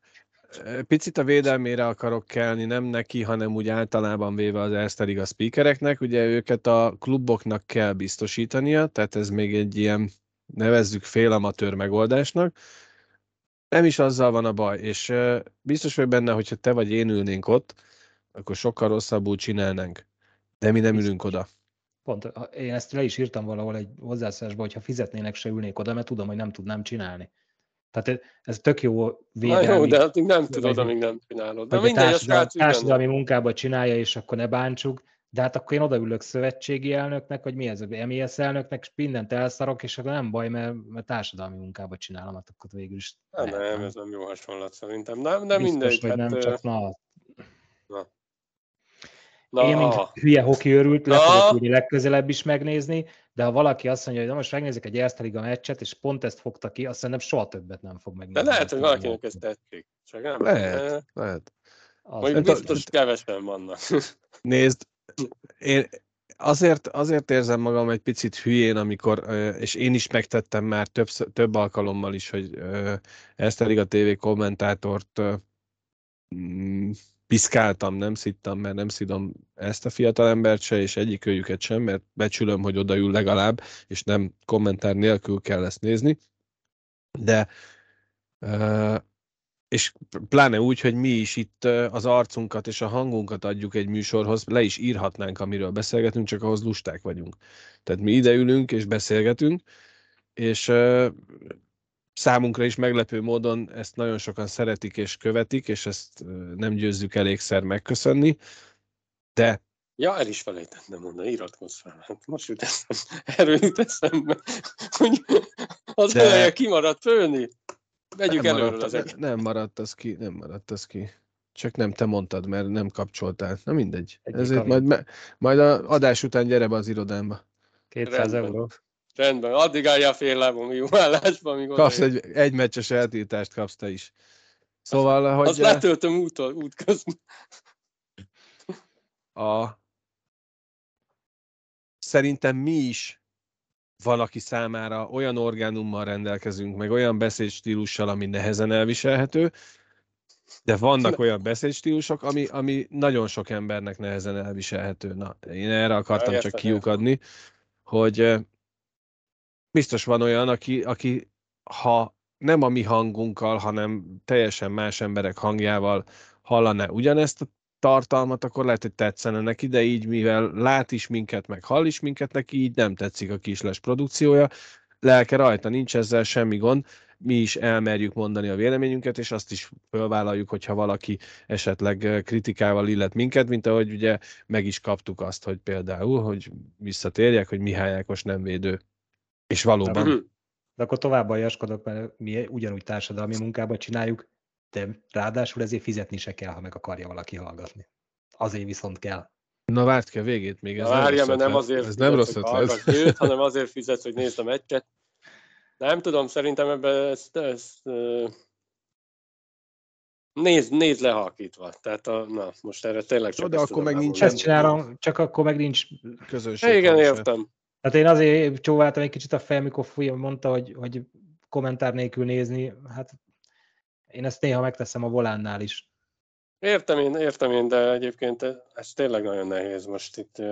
picit a védelmére akarok kelni, nem neki, hanem úgy általában véve az Erste a speakereknek. Ugye őket a kluboknak kell biztosítania, tehát ez még egy ilyen nevezzük félamatőr megoldásnak. Nem is azzal van a baj, és biztos vagy benne, hogyha te vagy én ülnénk ott, akkor sokkal rosszabbul csinálnánk. De mi nem ülünk oda.
Pont, én ezt le is írtam valahol egy hozzászólásban, hogyha fizetnének, se ülnék oda, mert tudom, hogy nem tudnám csinálni. Tehát ez tök jó
Na
védelmi,
jó, de addig nem
vagy-
tudod, amíg nem csinálod. De
a
mindegy, a
társadalmi,
srác ügyben.
társadalmi munkába csinálja, és akkor ne bántsuk, de hát akkor én odaülök szövetségi elnöknek, vagy mi ez, MES elnöknek, és mindent elszarok, és akkor nem baj, mert, mert társadalmi munkába csinálom, hát akkor végül is
Hát
lehet,
nem, ez nem jó hasonlat szerintem. Nem, de
Biztos,
mindegy.
hogy
Hát,
nem, csak na,
na,
én, mint hülye hoki őrült, le
Na.
fogok ülni legközelebb is megnézni, de ha valaki azt mondja, hogy na most megnézzük egy Erste Liga meccset, és pont ezt fogta ki, azt szerintem soha többet nem fog megnézni.
de lehet, hogy valakinek ez
meccset.
tetszik. Csak nem.
Lehet,
Ö,
lehet.
Az-
Mondjuk biztos kevesen vannak.
Nézd, én azért, azért érzem magam egy picit hülyén, amikor, és én is megtettem már több, több alkalommal is, hogy ezt a TV kommentátort mm, piszkáltam, nem szittam, mert nem szidom ezt a fiatalembert se, és egyik őjüket sem, mert becsülöm, hogy odaül legalább, és nem kommentár nélkül kell ezt nézni. De és pláne úgy, hogy mi is itt az arcunkat és a hangunkat adjuk egy műsorhoz, le is írhatnánk, amiről beszélgetünk, csak ahhoz lusták vagyunk. Tehát mi ide ülünk és beszélgetünk, és számunkra is meglepő módon ezt nagyon sokan szeretik és követik, és ezt nem győzzük elégszer megköszönni, de
Ja, el is felejtettem mondani, iratkozz fel. Hát most jut eszem, erről jut eszembe, hogy az
De-
eleje kimaradt fölni. Vegyük
nem
előről
maradt, ne, nem maradt az ki, nem maradt az ki. Csak nem te mondtad, mert nem kapcsoltál. Na mindegy.
Egyik
Ezért majd, majd a adás után gyere be az irodámba.
200
Rendben.
euró.
Rendben, addig álljál fél lábon jó állásban, amíg
Kapsz egy, egy meccses eltiltást kapsz te is. Szóval, hogy
Azt letöltöm úton, útközben.
a... szerintem mi is valaki számára olyan orgánummal rendelkezünk, meg olyan beszédstílussal, ami nehezen elviselhető, de vannak olyan beszédstílusok, ami, ami nagyon sok embernek nehezen elviselhető. Na, én erre akartam csak kiukadni, hogy biztos van olyan, aki, aki ha nem a mi hangunkkal, hanem teljesen más emberek hangjával hallaná ugyanezt a tartalmat, akkor lehet, hogy tetszene neki, de így, mivel lát is minket, meg hall is minket, neki így nem tetszik a kisles produkciója. Lelke rajta, nincs ezzel semmi gond. Mi is elmerjük mondani a véleményünket, és azt is fölvállaljuk, hogyha valaki esetleg kritikával illet minket, mint ahogy ugye meg is kaptuk azt, hogy például, hogy visszatérjek, hogy Mihály Ákos nem védő. És valóban.
Mhm.
De akkor tovább aljaskodok, mert mi ugyanúgy társadalmi munkába csináljuk, de ráadásul ezért fizetni se kell, ha meg akarja valaki hallgatni. Azért viszont kell.
Na várt ki a végét még, ez
Na, Várja,
nem
mert nem azért
Ez nem rossz ötlet.
őt, hanem azért fizetsz, hogy nézd a meccset. Nem tudom, szerintem ebben ezt, ezt nézd, nézd lehalkítva. Tehát a, na, most erre tényleg csak
de
ezt
akkor
tudom
meg nincs.
Ezt csinálom, csak akkor meg nincs...
Közönség
Igen, értem.
Hát én azért csóváltam egy kicsit a fel, mikor fújja, mondta, hogy, hogy kommentár nélkül nézni. Hát én ezt néha megteszem a volánnál is.
Értem én, értem én, de egyébként ez tényleg nagyon nehéz most itt.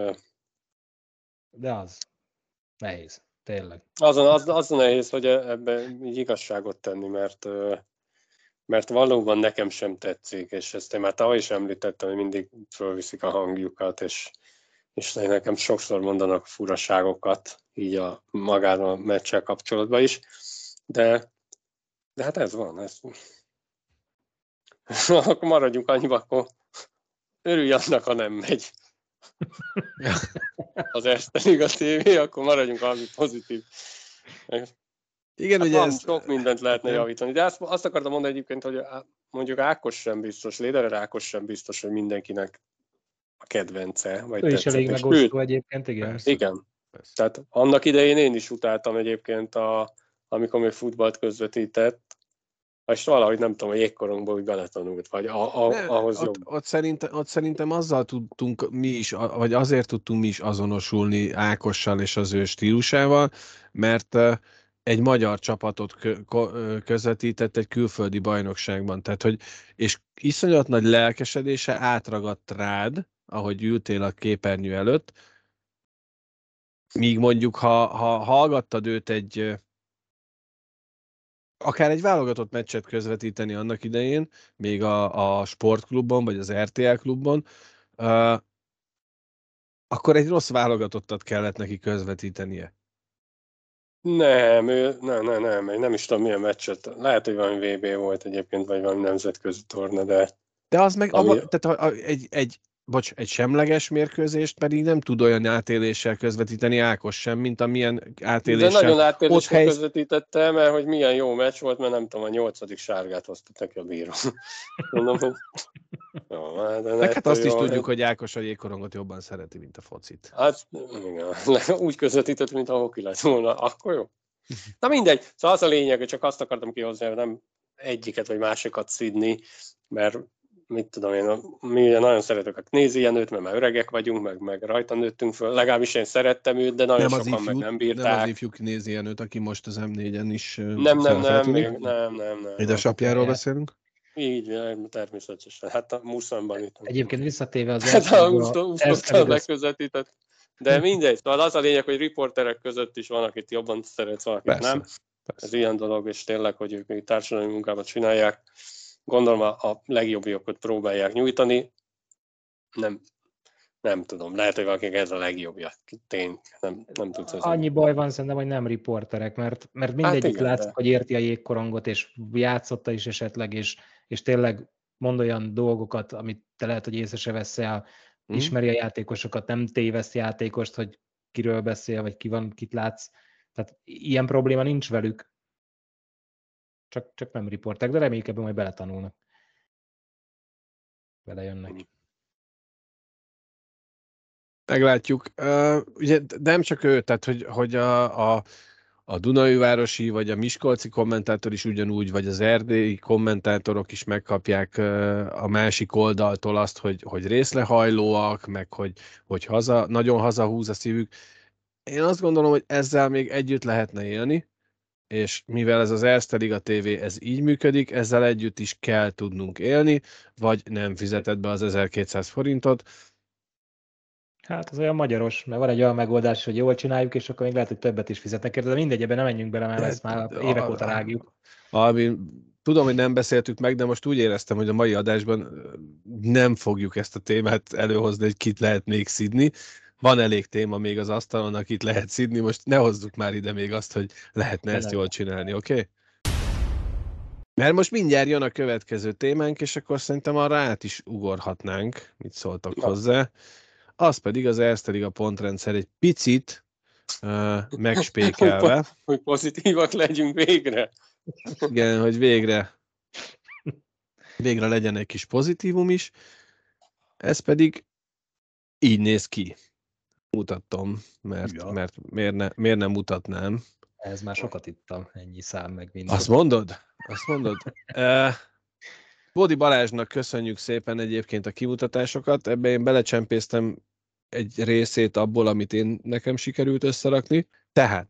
De az nehéz. Tényleg.
Azon, az, az nehéz, hogy ebbe így igazságot tenni, mert, mert valóban nekem sem tetszik, és ezt én már tavaly is említettem, hogy mindig fölviszik a hangjukat, és, és nekem sokszor mondanak furaságokat, így a magában a meccsel kapcsolatban is, de, de hát ez van. Ez... akkor maradjunk annyiba, akkor örülj annak, ha nem megy az Este Liga TV, akkor maradjunk annyi pozitív.
Igen,
Hát
ugye
van,
ez,
sok mindent lehetne
nem.
javítani. De azt, azt akartam mondani egyébként, hogy mondjuk Ákos sem biztos, Léderer Ákos sem biztos, hogy mindenkinek a kedvence. Vagy
Ő is elég megosztó egyébként, igen.
Persze.
Igen.
Persze.
Tehát annak idején én is utáltam egyébként, a, amikor még futballt közvetített, és valahogy nem tudom, a jégkorongból úgy beletanult, vagy a, a,
Ne,
ahhoz
ott,
jobb.
ott, szerintem, ott szerintem azzal tudtunk mi is, vagy azért tudtunk mi is azonosulni Ákossal és az ő stílusával, mert egy magyar csapatot közvetített egy külföldi bajnokságban, tehát hogy, és iszonyat nagy lelkesedése átragadt rád, ahogy ültél a képernyő előtt, míg mondjuk, ha, ha hallgattad őt egy, akár egy válogatott meccset közvetíteni annak idején, még a, a sportklubban, vagy az RTL klubban, uh, akkor egy rossz válogatottat kellett neki közvetítenie.
Nem, ő, nem, nem, nem, nem is tudom milyen meccset. Lehet, hogy valami VB volt egyébként, vagy valami nemzetközi torna, de...
De az meg, ami... abba, tehát a, a, egy, egy, bocs, egy semleges mérkőzést pedig nem tud olyan átéléssel közvetíteni Ákos sem, mint amilyen átéléssel.
De nagyon átéléssel hely... közvetítette, mert hogy milyen jó meccs volt, mert nem tudom, a nyolcadik sárgát hozta neki a bíró. Mondom, hogy...
Jó, de hát azt jó, is tudjuk, hogy Ákos a jégkorongot jobban szereti, mint a focit.
Hát igen, úgy közvetített, mint a hoki lett volna, akkor jó. Na mindegy, szóval az a lényeg, hogy csak azt akartam kihozni, hogy nem egyiket vagy másikat szidni, mert mit tudom én, mi nagyon szeretek a nézi Jenőt, mert már öregek vagyunk, meg, meg rajta nőttünk föl, legalábbis én szerettem őt, de nagyon nem sokan ifjú, meg nem bírták.
Nem az ifjú nézi Jenőt, aki most az M4-en is
Nem, nem, nem, még, nem, nem, nem.
Édesapjáról beszélünk?
Így, természetesen. Hát a Muszanban itt.
Egyébként visszatéve az
Hát a Usztottal megközelített. De mindegy, szóval az a lényeg, hogy riporterek között is van, akit jobban szeret, valakit Persze. nem. Persze. Ez ilyen dolog, és tényleg, hogy ők még társadalmi munkában csinálják gondolom a, a próbálják nyújtani. Nem, nem tudom, lehet, hogy valakinek ez a legjobbja. Tény, nem, nem tudsz
az Annyi baj van szerintem, hogy nem riporterek, mert, mert mindegyik hát látszik, de... hogy érti a jégkorongot, és játszotta is esetleg, és, és tényleg mond olyan dolgokat, amit te lehet, hogy észre se veszel, el, mm. ismeri a játékosokat, nem téveszt játékost, hogy kiről beszél, vagy ki van, kit látsz. Tehát ilyen probléma nincs velük, csak, csak nem riportek, de reméljük ebben majd beletanulnak. Belejönnek.
Meglátjuk. Uh, ugye, nem csak ő, tehát hogy, hogy a, a, a Dunai Városi vagy a Miskolci kommentátor is ugyanúgy, vagy az erdélyi kommentátorok is megkapják a másik oldaltól azt, hogy, hogy részlehajlóak, meg hogy, hogy haza, nagyon hazahúz a szívük. Én azt gondolom, hogy ezzel még együtt lehetne élni, és mivel ez az Erste Liga TV, ez így működik, ezzel együtt is kell tudnunk élni, vagy nem fizetett be az 1200 forintot.
Hát az olyan magyaros, mert van egy olyan megoldás, hogy jól csináljuk, és akkor még lehet, hogy többet is fizetnek érte, de mindegy, ebben nem menjünk bele, mert ezt már évek óta rágjuk.
Ami, tudom, hogy nem beszéltük meg, de most úgy éreztem, hogy a mai adásban nem fogjuk ezt a témát előhozni, hogy kit lehet még szidni, van elég téma még az asztalon, akit lehet szidni, most ne hozzuk már ide még azt, hogy lehetne ezt jól csinálni, oké? Okay? Mert most mindjárt jön a következő témánk, és akkor szerintem arra át is ugorhatnánk, mit szóltak Na. hozzá. Az pedig az Erste a pontrendszer egy picit uh, megspékelve.
hogy pozitívak legyünk végre.
Igen, hogy végre végre legyen egy kis pozitívum is. Ez pedig így néz ki mutattam, mert, ja. mert miért, ne, miért nem mutatnám.
Ez már sokat ittam, ennyi szám meg minden.
Azt mondod? Azt mondod? uh, Bódi Balázsnak köszönjük szépen egyébként a kimutatásokat, ebbe én belecsempésztem egy részét abból, amit én nekem sikerült összerakni. Tehát,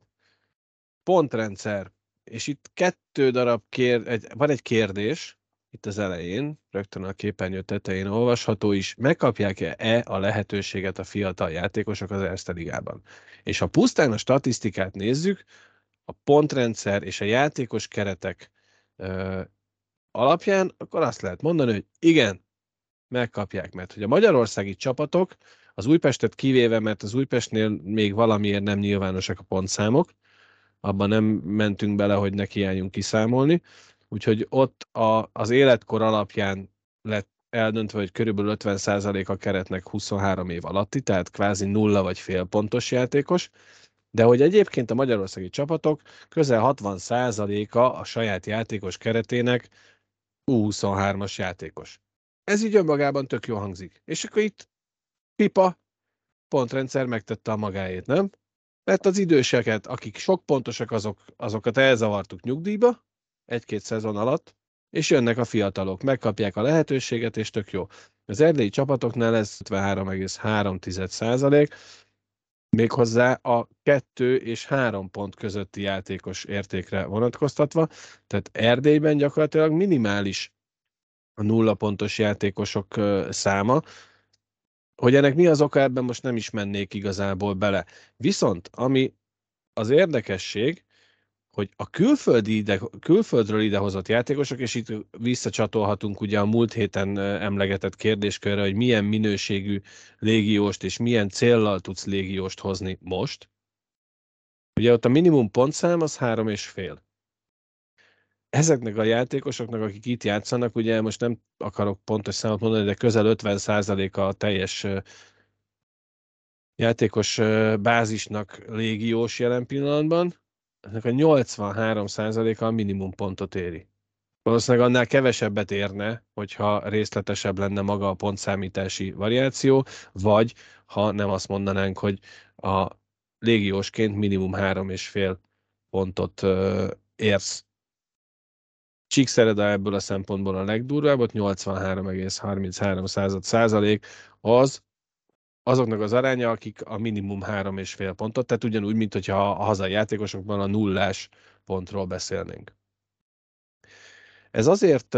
pontrendszer, és itt kettő darab kér, egy, van egy kérdés, itt az elején, rögtön a képernyő tetején olvasható is, megkapják-e a lehetőséget a fiatal játékosok az Erste Ligában. És ha pusztán a statisztikát nézzük, a pontrendszer és a játékos keretek ö, alapján, akkor azt lehet mondani, hogy igen, megkapják, mert hogy a magyarországi csapatok, az Újpestet kivéve, mert az Újpestnél még valamiért nem nyilvánosak a pontszámok, abban nem mentünk bele, hogy ne kiálljunk kiszámolni, Úgyhogy ott a, az életkor alapján lett eldöntve, hogy körülbelül 50% a keretnek 23 év alatti, tehát kvázi nulla vagy fél pontos játékos, de hogy egyébként a magyarországi csapatok közel 60%-a a saját játékos keretének U23-as játékos. Ez így önmagában tök jó hangzik. És akkor itt Pipa pontrendszer megtette a magáét, nem? Mert az időseket, akik sok pontosak, azok, azokat elzavartuk nyugdíjba, egy-két szezon alatt, és jönnek a fiatalok, megkapják a lehetőséget, és tök jó. Az erdélyi csapatoknál ez 53,3 százalék, méghozzá a 2 és 3 pont közötti játékos értékre vonatkoztatva, tehát Erdélyben gyakorlatilag minimális a nulla pontos játékosok száma, hogy ennek mi az oka, ebben most nem is mennék igazából bele. Viszont, ami az érdekesség, hogy a külföldi ide, külföldről idehozott játékosok, és itt visszacsatolhatunk ugye a múlt héten emlegetett kérdéskörre, hogy milyen minőségű légióst és milyen céllal tudsz légióst hozni most. Ugye ott a minimum pontszám az három és fél. Ezeknek a játékosoknak, akik itt játszanak, ugye most nem akarok pontos számot mondani, de közel 50%-a a teljes játékos bázisnak légiós jelen pillanatban, ennek a 83%-a a minimum pontot éri. Valószínűleg annál kevesebbet érne, hogyha részletesebb lenne maga a pontszámítási variáció, vagy ha nem azt mondanánk, hogy a légiósként minimum három és fél pontot ö, érsz. Csíkszereda ebből a szempontból a legdurvább, ott 83,33 százalék az, azoknak az aránya, akik a minimum három és fél pontot, tehát ugyanúgy, mint hogyha a hazai játékosokban a nullás pontról beszélnénk. Ez azért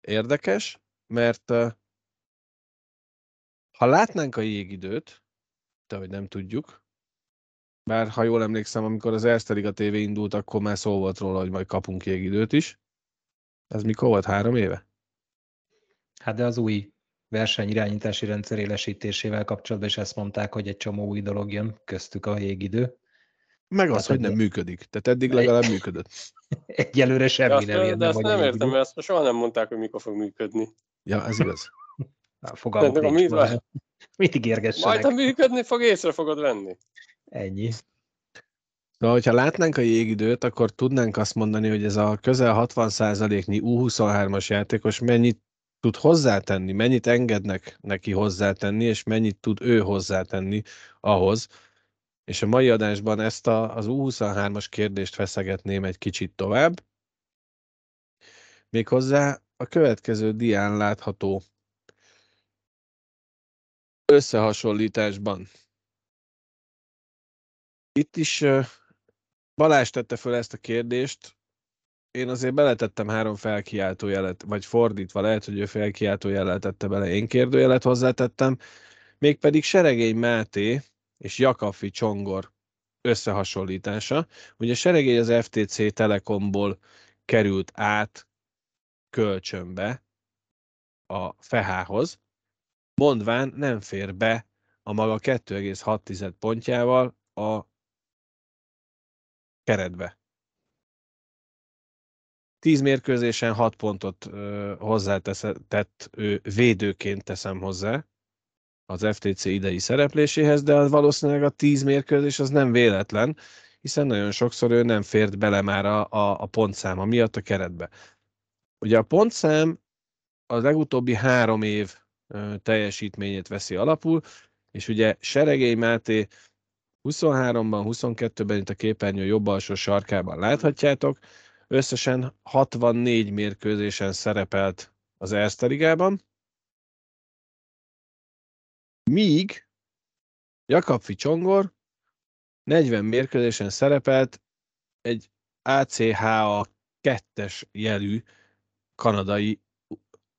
érdekes, mert ha látnánk a jégidőt, de hogy nem tudjuk, bár ha jól emlékszem, amikor az Erste Liga TV indult, akkor már szó volt róla, hogy majd kapunk jégidőt is. Ez mikor volt? Három éve?
Hát de az új versenyirányítási rendszer élesítésével kapcsolatban is ezt mondták, hogy egy csomó új dolog jön, köztük a jégidő.
Meg az, hát hogy nem működik. Tehát eddig legalább működött.
Egyelőre semmi
nem
jön.
De azt nem értem, mert ezt soha nem mondták, hogy mikor fog működni.
Ja, ez igaz.
Fogalmuk
de,
nincs.
Mi
Mit ígérgessenek?
Majd, ha működni fog, észre fogod venni.
Ennyi.
De hogyha látnánk a jégidőt, akkor tudnánk azt mondani, hogy ez a közel 60%-nyi U23-as játékos mennyit tud hozzátenni, mennyit engednek neki hozzátenni, és mennyit tud ő hozzátenni ahhoz. És a mai adásban ezt a, az U23-as kérdést feszegetném egy kicsit tovább. Méghozzá a következő dián látható összehasonlításban. Itt is Balázs tette föl ezt a kérdést, én azért beletettem három felkiáltó jelet, vagy fordítva lehet, hogy ő felkiáltó jelet tette bele, én kérdőjelet hozzátettem, mégpedig Seregény Máté és Jakabfi Csongor összehasonlítása. Ugye Seregény az FTC Telekomból került át kölcsönbe a Fehához, mondván nem fér be a maga 2,6 pontjával a keretbe. 10 mérkőzésen 6 pontot ö, hozzátett ő védőként teszem hozzá az FTC idei szerepléséhez, de valószínűleg a 10 mérkőzés az nem véletlen, hiszen nagyon sokszor ő nem fért bele már a, a, a pontszáma miatt a keretbe. Ugye a pontszám a legutóbbi három év teljesítményét veszi alapul, és ugye Seregély Máté 23-ban, 22-ben itt a képernyő jobb alsó sarkában láthatjátok, Összesen 64 mérkőzésen szerepelt az Erste Ligában, míg Jakab Csongor 40 mérkőzésen szerepelt egy ACHA 2-es jelű kanadai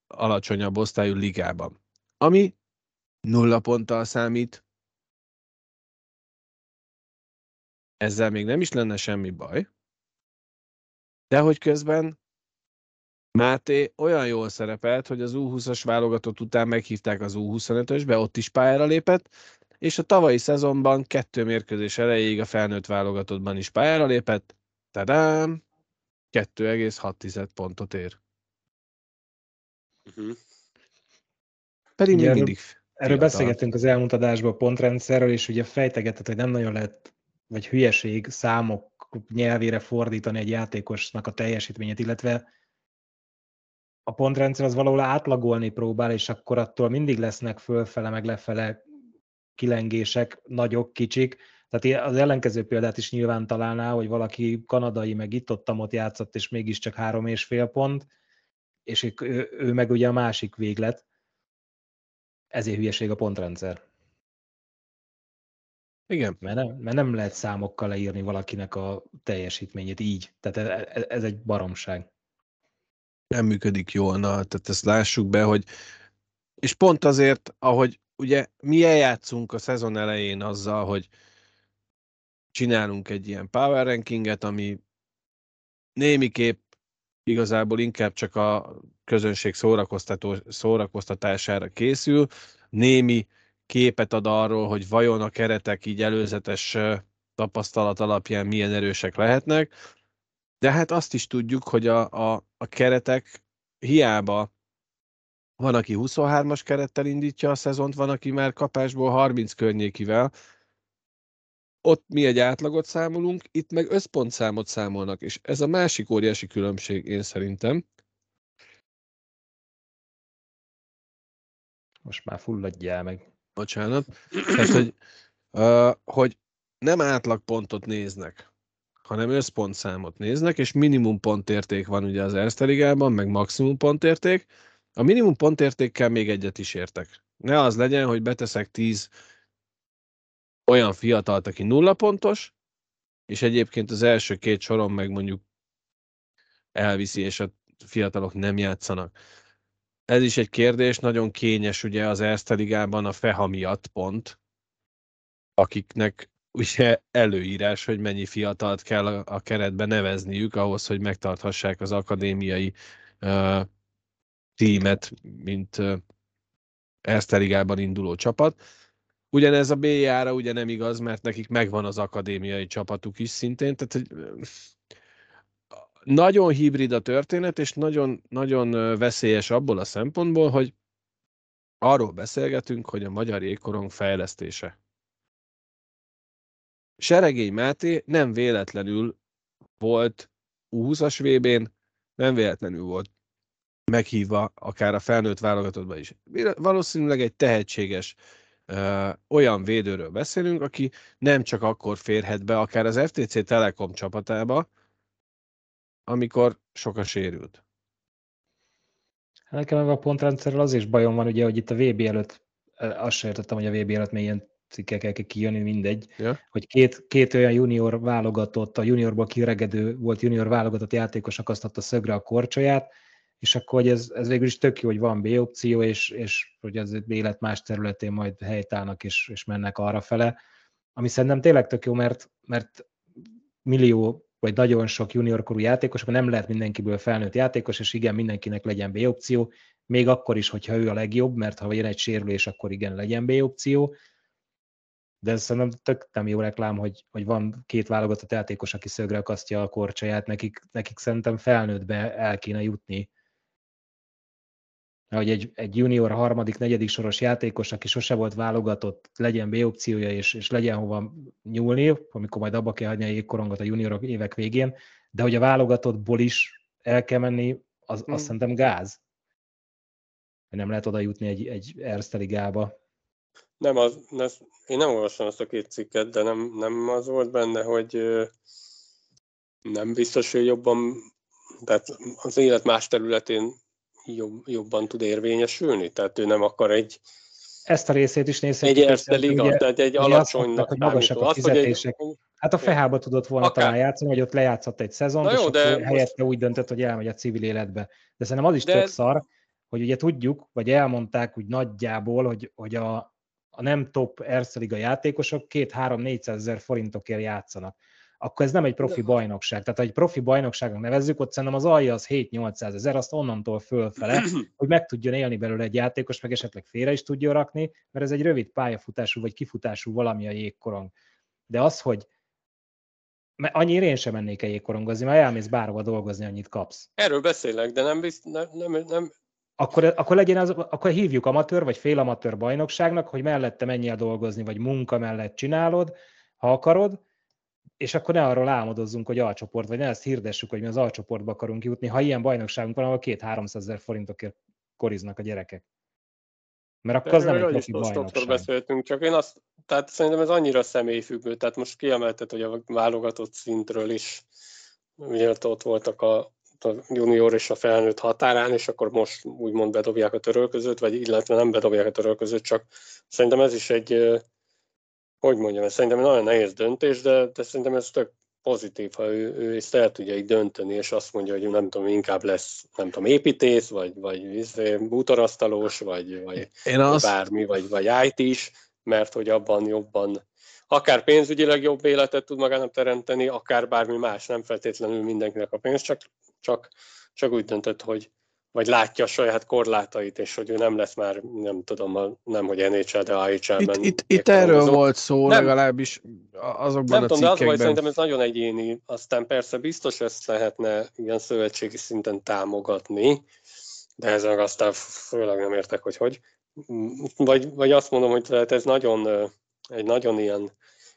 alacsonyabb osztályú ligában, ami nulla ponttal számít. Ezzel még nem is lenne semmi baj, de hogy közben Máté olyan jól szerepelt, hogy az U20-as válogatott után meghívták az U25-ösbe, ott is pályára lépett, és a tavalyi szezonban kettő mérkőzés elejéig a felnőtt válogatottban is pályára lépett. Tadám! 2,6 pontot ér. Uh-huh. Pedig még mindig
Erről beszélgettünk az elmúlt adásban a pontrendszerről, és ugye fejtegetett, hogy nem nagyon lehet, vagy hülyeség számok nyelvére fordítani egy játékosnak a teljesítményét, illetve a pontrendszer az valahol átlagolni próbál, és akkor attól mindig lesznek fölfele, meg lefele kilengések, nagyok, kicsik. Tehát az ellenkező példát is nyilván találná, hogy valaki kanadai, meg itt ott, ott játszott, és mégiscsak három és fél pont, és ő, ő meg ugye a másik véglet. Ezért hülyeség a pontrendszer.
Igen.
Mert nem, mert nem lehet számokkal leírni valakinek a teljesítményét így. Tehát ez, e, ez egy baromság.
Nem működik jól, na, tehát ezt lássuk be, hogy és pont azért, ahogy ugye mi eljátszunk a szezon elején azzal, hogy csinálunk egy ilyen power rankinget, ami némiképp igazából inkább csak a közönség szórakoztató, szórakoztatására készül, némi képet ad arról, hogy vajon a keretek így előzetes tapasztalat alapján milyen erősek lehetnek, de hát azt is tudjuk, hogy a, a, a keretek hiába van, aki 23-as kerettel indítja a szezont, van, aki már kapásból 30 környékivel, ott mi egy átlagot számolunk, itt meg összpontszámot számolnak, és ez a másik óriási különbség én szerintem.
Most már fulladjál meg.
Bocsánat. Tehát, hogy, uh, hogy nem átlagpontot néznek, hanem összpontszámot néznek, és minimum pontérték van ugye az Erste Ligában, meg maximum pontérték. A minimum pontértékkel még egyet is értek. Ne az legyen, hogy beteszek 10 olyan fiatalt, aki nulla pontos, és egyébként az első két soron meg mondjuk elviszi, és a fiatalok nem játszanak. Ez is egy kérdés, nagyon kényes ugye az Erste Ligában a Feha miatt pont, akiknek ugye előírás, hogy mennyi fiatalt kell a, keretbe nevezniük ahhoz, hogy megtarthassák az akadémiai uh, tímet, mint uh, Erste Ligában induló csapat. Ugyanez a BJ-ra ugye nem igaz, mert nekik megvan az akadémiai csapatuk is szintén, tehát hogy nagyon hibrid a történet, és nagyon, nagyon veszélyes abból a szempontból, hogy arról beszélgetünk, hogy a magyar jégkorong fejlesztése. Seregély Máté nem véletlenül volt U20-as VB-n, nem véletlenül volt meghívva akár a felnőtt válogatottba is. Valószínűleg egy tehetséges olyan védőről beszélünk, aki nem csak akkor férhet be, akár az FTC Telekom csapatába, amikor sok a sérült.
Nekem a pontrendszerrel az is bajom van, ugye, hogy itt a VB előtt, azt sem értettem, hogy a VB előtt milyen cikkek kell kijönni, mindegy, ja. hogy két, két olyan junior válogatott, a juniorból kiregedő volt junior válogatott játékos akasztotta szögre a korcsolyát, és akkor hogy ez, ez végül is tök jó, hogy van B opció, és, és hogy az élet más területén majd helytállnak és, és mennek arra fele, ami szerintem tényleg tök jó, mert, mert millió vagy nagyon sok juniorkorú játékos, akkor nem lehet mindenkiből felnőtt játékos, és igen, mindenkinek legyen B opció, még akkor is, hogyha ő a legjobb, mert ha jön egy sérülés, akkor igen, legyen B opció, de ez szerintem tök nem jó reklám, hogy, hogy van két válogatott játékos, aki szögre akasztja a korcsaját, nekik, nekik szerintem felnőttbe el kéne jutni hogy egy, egy junior harmadik, negyedik soros játékos, aki sose volt válogatott, legyen B opciója, és, és legyen hova nyúlni, amikor majd abba kell hagyni a jégkorongot a juniorok évek végén, de hogy a válogatottból is el kell menni, az, hmm. azt szerintem gáz. Nem lehet oda jutni egy, egy Erste ligába.
Nem, az, ez, én nem olvastam azt a két cikket, de nem, nem az volt benne, hogy nem biztos, hogy jobban, tehát az élet más területén jobb, jobban tud érvényesülni? Tehát ő nem akar egy
ezt a részét is nézhet.
Egy Erste Liga, ugye, tehát egy alacsonynak
hogy magasak a fizetések. Azt, egy, hát a Fehába tudott volna akár. talán játszani, hogy ott lejátszott egy szezon, és de helyette most... úgy döntött, hogy elmegy a civil életbe. De szerintem az is de... tök szar, hogy ugye tudjuk, vagy elmondták úgy nagyjából, hogy, hogy a, a nem top Erste Liga játékosok két-három-négyszáz ezer forintokért játszanak akkor ez nem egy profi bajnokság. Tehát, ha egy profi bajnokságnak nevezzük, ott szerintem az alja az 7-800 ezer, azt onnantól fölfele, hogy meg tudjon élni belőle egy játékos, meg esetleg félre is tudja rakni, mert ez egy rövid pályafutású vagy kifutású valami a jégkorong. De az, hogy mert annyira én sem mennék jégkorongozni, mert elmész bárhova dolgozni, annyit kapsz.
Erről beszélek, de nem, bizt, nem, nem, nem
akkor, akkor legyen az, akkor hívjuk amatőr vagy félamatőr bajnokságnak, hogy mellette menjél dolgozni, vagy munka mellett csinálod, ha akarod, és akkor ne arról álmodozzunk, hogy alcsoport, vagy ne ezt hirdessük, hogy mi az alcsoportba akarunk jutni, ha ilyen bajnokságunk van, ahol két-háromszáz ezer forintokért koriznak a gyerekek. Mert akkor az nem egy profi bajnokság.
beszéltünk, csak én azt, tehát szerintem ez annyira személyfüggő, tehát most kiemelted, hogy a válogatott szintről is, ugye ott voltak a, a junior és a felnőtt határán, és akkor most úgymond bedobják a törölközőt, vagy illetve nem bedobják a törölközőt, csak szerintem ez is egy hogy mondjam, ez szerintem nagyon nehéz döntés, de, de szerintem ez tök pozitív, ha ő, ő ezt el tudja így dönteni, és azt mondja, hogy nem tudom, inkább lesz, nem tudom, építész, vagy, vagy izé, bútorasztalós, vagy, vagy, Én azt... bármi, vagy, vagy IT is, mert hogy abban jobban, akár pénzügyileg jobb életet tud magának teremteni, akár bármi más, nem feltétlenül mindenkinek a pénz, csak, csak, csak úgy döntött, hogy vagy látja a saját korlátait, és hogy ő nem lesz már, nem tudom, nem hogy NHL, de AHL-ben.
Itt, itt, itt erről volt szó nem, legalábbis azokban
nem
a
tudom, de az vagy szerintem ez nagyon egyéni. Aztán persze biztos ezt lehetne ilyen szövetségi szinten támogatni, de ez meg aztán főleg nem értek, hogy hogy. Vagy, vagy azt mondom, hogy tehát ez nagyon, egy nagyon ilyen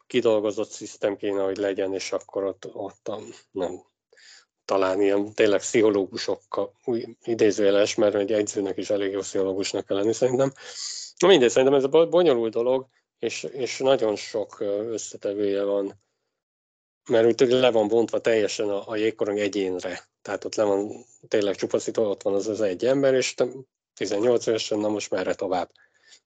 kidolgozott szisztem kéne, hogy legyen, és akkor ott, ott nem, talán ilyen tényleg pszichológusokkal, új idézőjeles, mert egy egyzőnek is elég jó pszichológusnak kell lenni szerintem. Na mindegy, szerintem ez a bonyolult dolog, és, és nagyon sok összetevője van, mert úgy le van bontva teljesen a, a jégkorong egyénre. Tehát ott le van tényleg csupaszítva, ott van az az egy ember, és 18 évesen, na most merre tovább.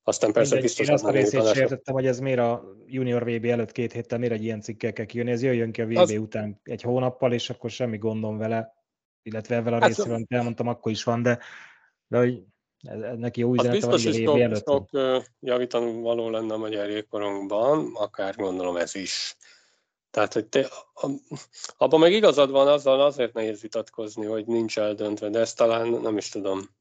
Aztán persze
Mindegy,
biztos
én azt a részét sem
tanácsok.
értettem, hogy ez miért a Junior VB előtt két héttel, miért egy ilyen cikkel kell kijönni, ez jöjjön ki a VB
Az-
után egy hónappal, és akkor semmi gondom vele, illetve ezzel a
Hát,
részével, amit elmondtam, akkor is van, de, de hogy neki jó
Az
üzenete van, hogy VB előtt
sok javítani való lenne a magyar jégkorongban, akár gondolom ez is. Tehát, hogy te, abban meg igazad van, azzal azért nehéz vitatkozni, hogy nincs eldöntve, de ezt talán nem is tudom.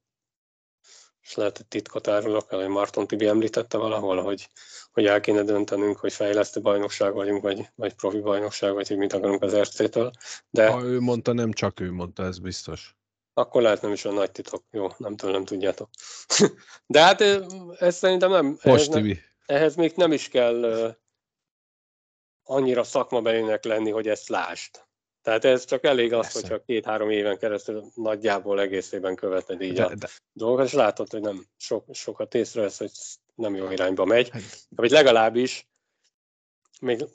És lehet, hogy titkot árulok el, hogy Marton Tibi említette valahol, hogy, hogy el kéne döntenünk, hogy fejlesztő bajnokság vagyunk, vagy, vagy profi bajnokság, vagy hogy mit akarunk az RC-től. De
Ha ő mondta, nem csak ő mondta, ez biztos.
akkor lehet nem is olyan nagy titok. Jó, nem nem tudjátok. De hát ez szerintem nem...
Most,
nem
Tibi.
ehhez még nem is kell annyira szakmabelének lenni, hogy ezt lásd. Tehát ez csak elég az,
Persze.
hogyha két-három éven keresztül nagyjából egészében követed így
De,
a
de,
dolgokat, és látod, hogy nem sok, sokat észrevesz, hogy nem jó irányba megy.
Hát-
Vagy legalábbis még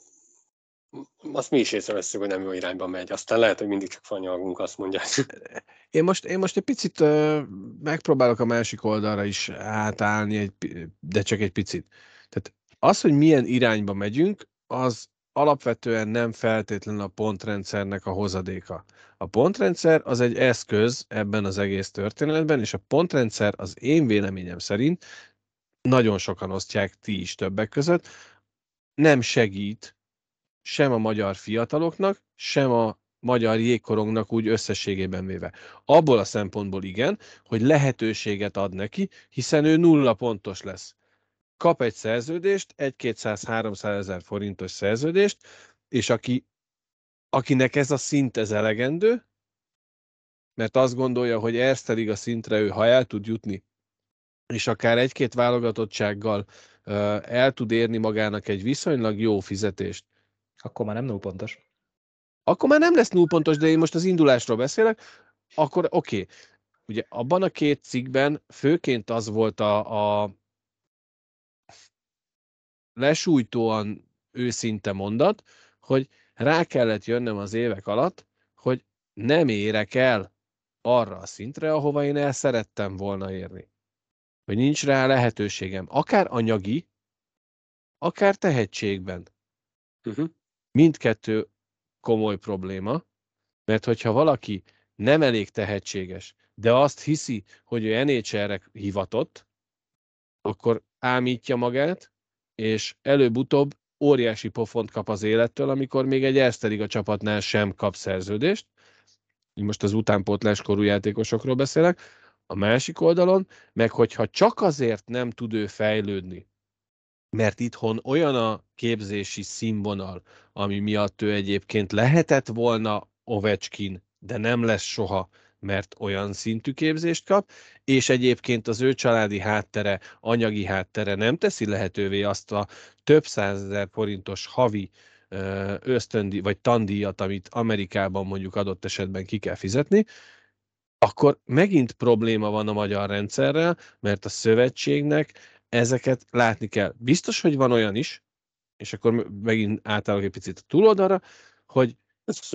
azt mi is észreveszünk, hogy nem jó irányba megy. Aztán lehet, hogy mindig csak fanyalgunk, azt mondják.
Én most, én most egy picit ö, megpróbálok a másik oldalra is átállni, egy, de csak egy picit. Tehát az, hogy milyen irányba megyünk, az alapvetően nem feltétlenül a pontrendszernek a hozadéka. A pontrendszer az egy eszköz ebben az egész történetben, és a pontrendszer az én véleményem szerint, nagyon sokan osztják ti is többek között, nem segít sem a magyar fiataloknak, sem a magyar jégkorongnak úgy összességében véve. Abból a szempontból igen, hogy lehetőséget ad neki, hiszen ő nulla pontos lesz. Kap egy szerződést, egy 200-300 ezer forintos szerződést, és aki, akinek ez a szint ez elegendő, mert azt gondolja, hogy Erste Liga szintre ő, ha el tud jutni, és akár egy-két válogatottsággal el tud érni magának egy viszonylag jó fizetést,
Akkor már nem null pontos.
akkor már nem lesz null pontos, de én most az indulásról beszélek, akkor oké. Okay. Ugye abban a két cikkben főként az volt a, a lesújtóan őszinte mondat, hogy rá kellett jönnöm az évek alatt, hogy nem érek el arra a szintre, ahova én el szerettem volna érni. Hogy nincs rá lehetőségem, akár anyagi, akár tehetségben
Uh-huh.
mindkettő komoly probléma, mert hogyha valaki nem elég tehetséges, de azt hiszi, hogy ő NHL-re hivatott, akkor ámítja magát, és előbb-utóbb óriási pofont kap az élettől, amikor még egy Erste a csapatnál sem kap szerződést. Most az utánpótláskorú játékosokról beszélek. A másik oldalon, meg hogyha csak azért nem tud ő fejlődni, mert itthon olyan a képzési színvonal, ami miatt ő egyébként lehetett volna Ovechkin, de nem lesz soha, mert olyan szintű képzést kap, és egyébként az ő családi háttere, anyagi háttere nem teszi lehetővé azt a több százezer forintos havi ösztöndi vagy tandíjat, amit Amerikában mondjuk adott esetben ki kell fizetni, akkor megint probléma van a magyar rendszerrel, mert a szövetségnek ezeket látni kell. Biztos, hogy van olyan is, és akkor megint átállok egy picit a túloldalra, hogy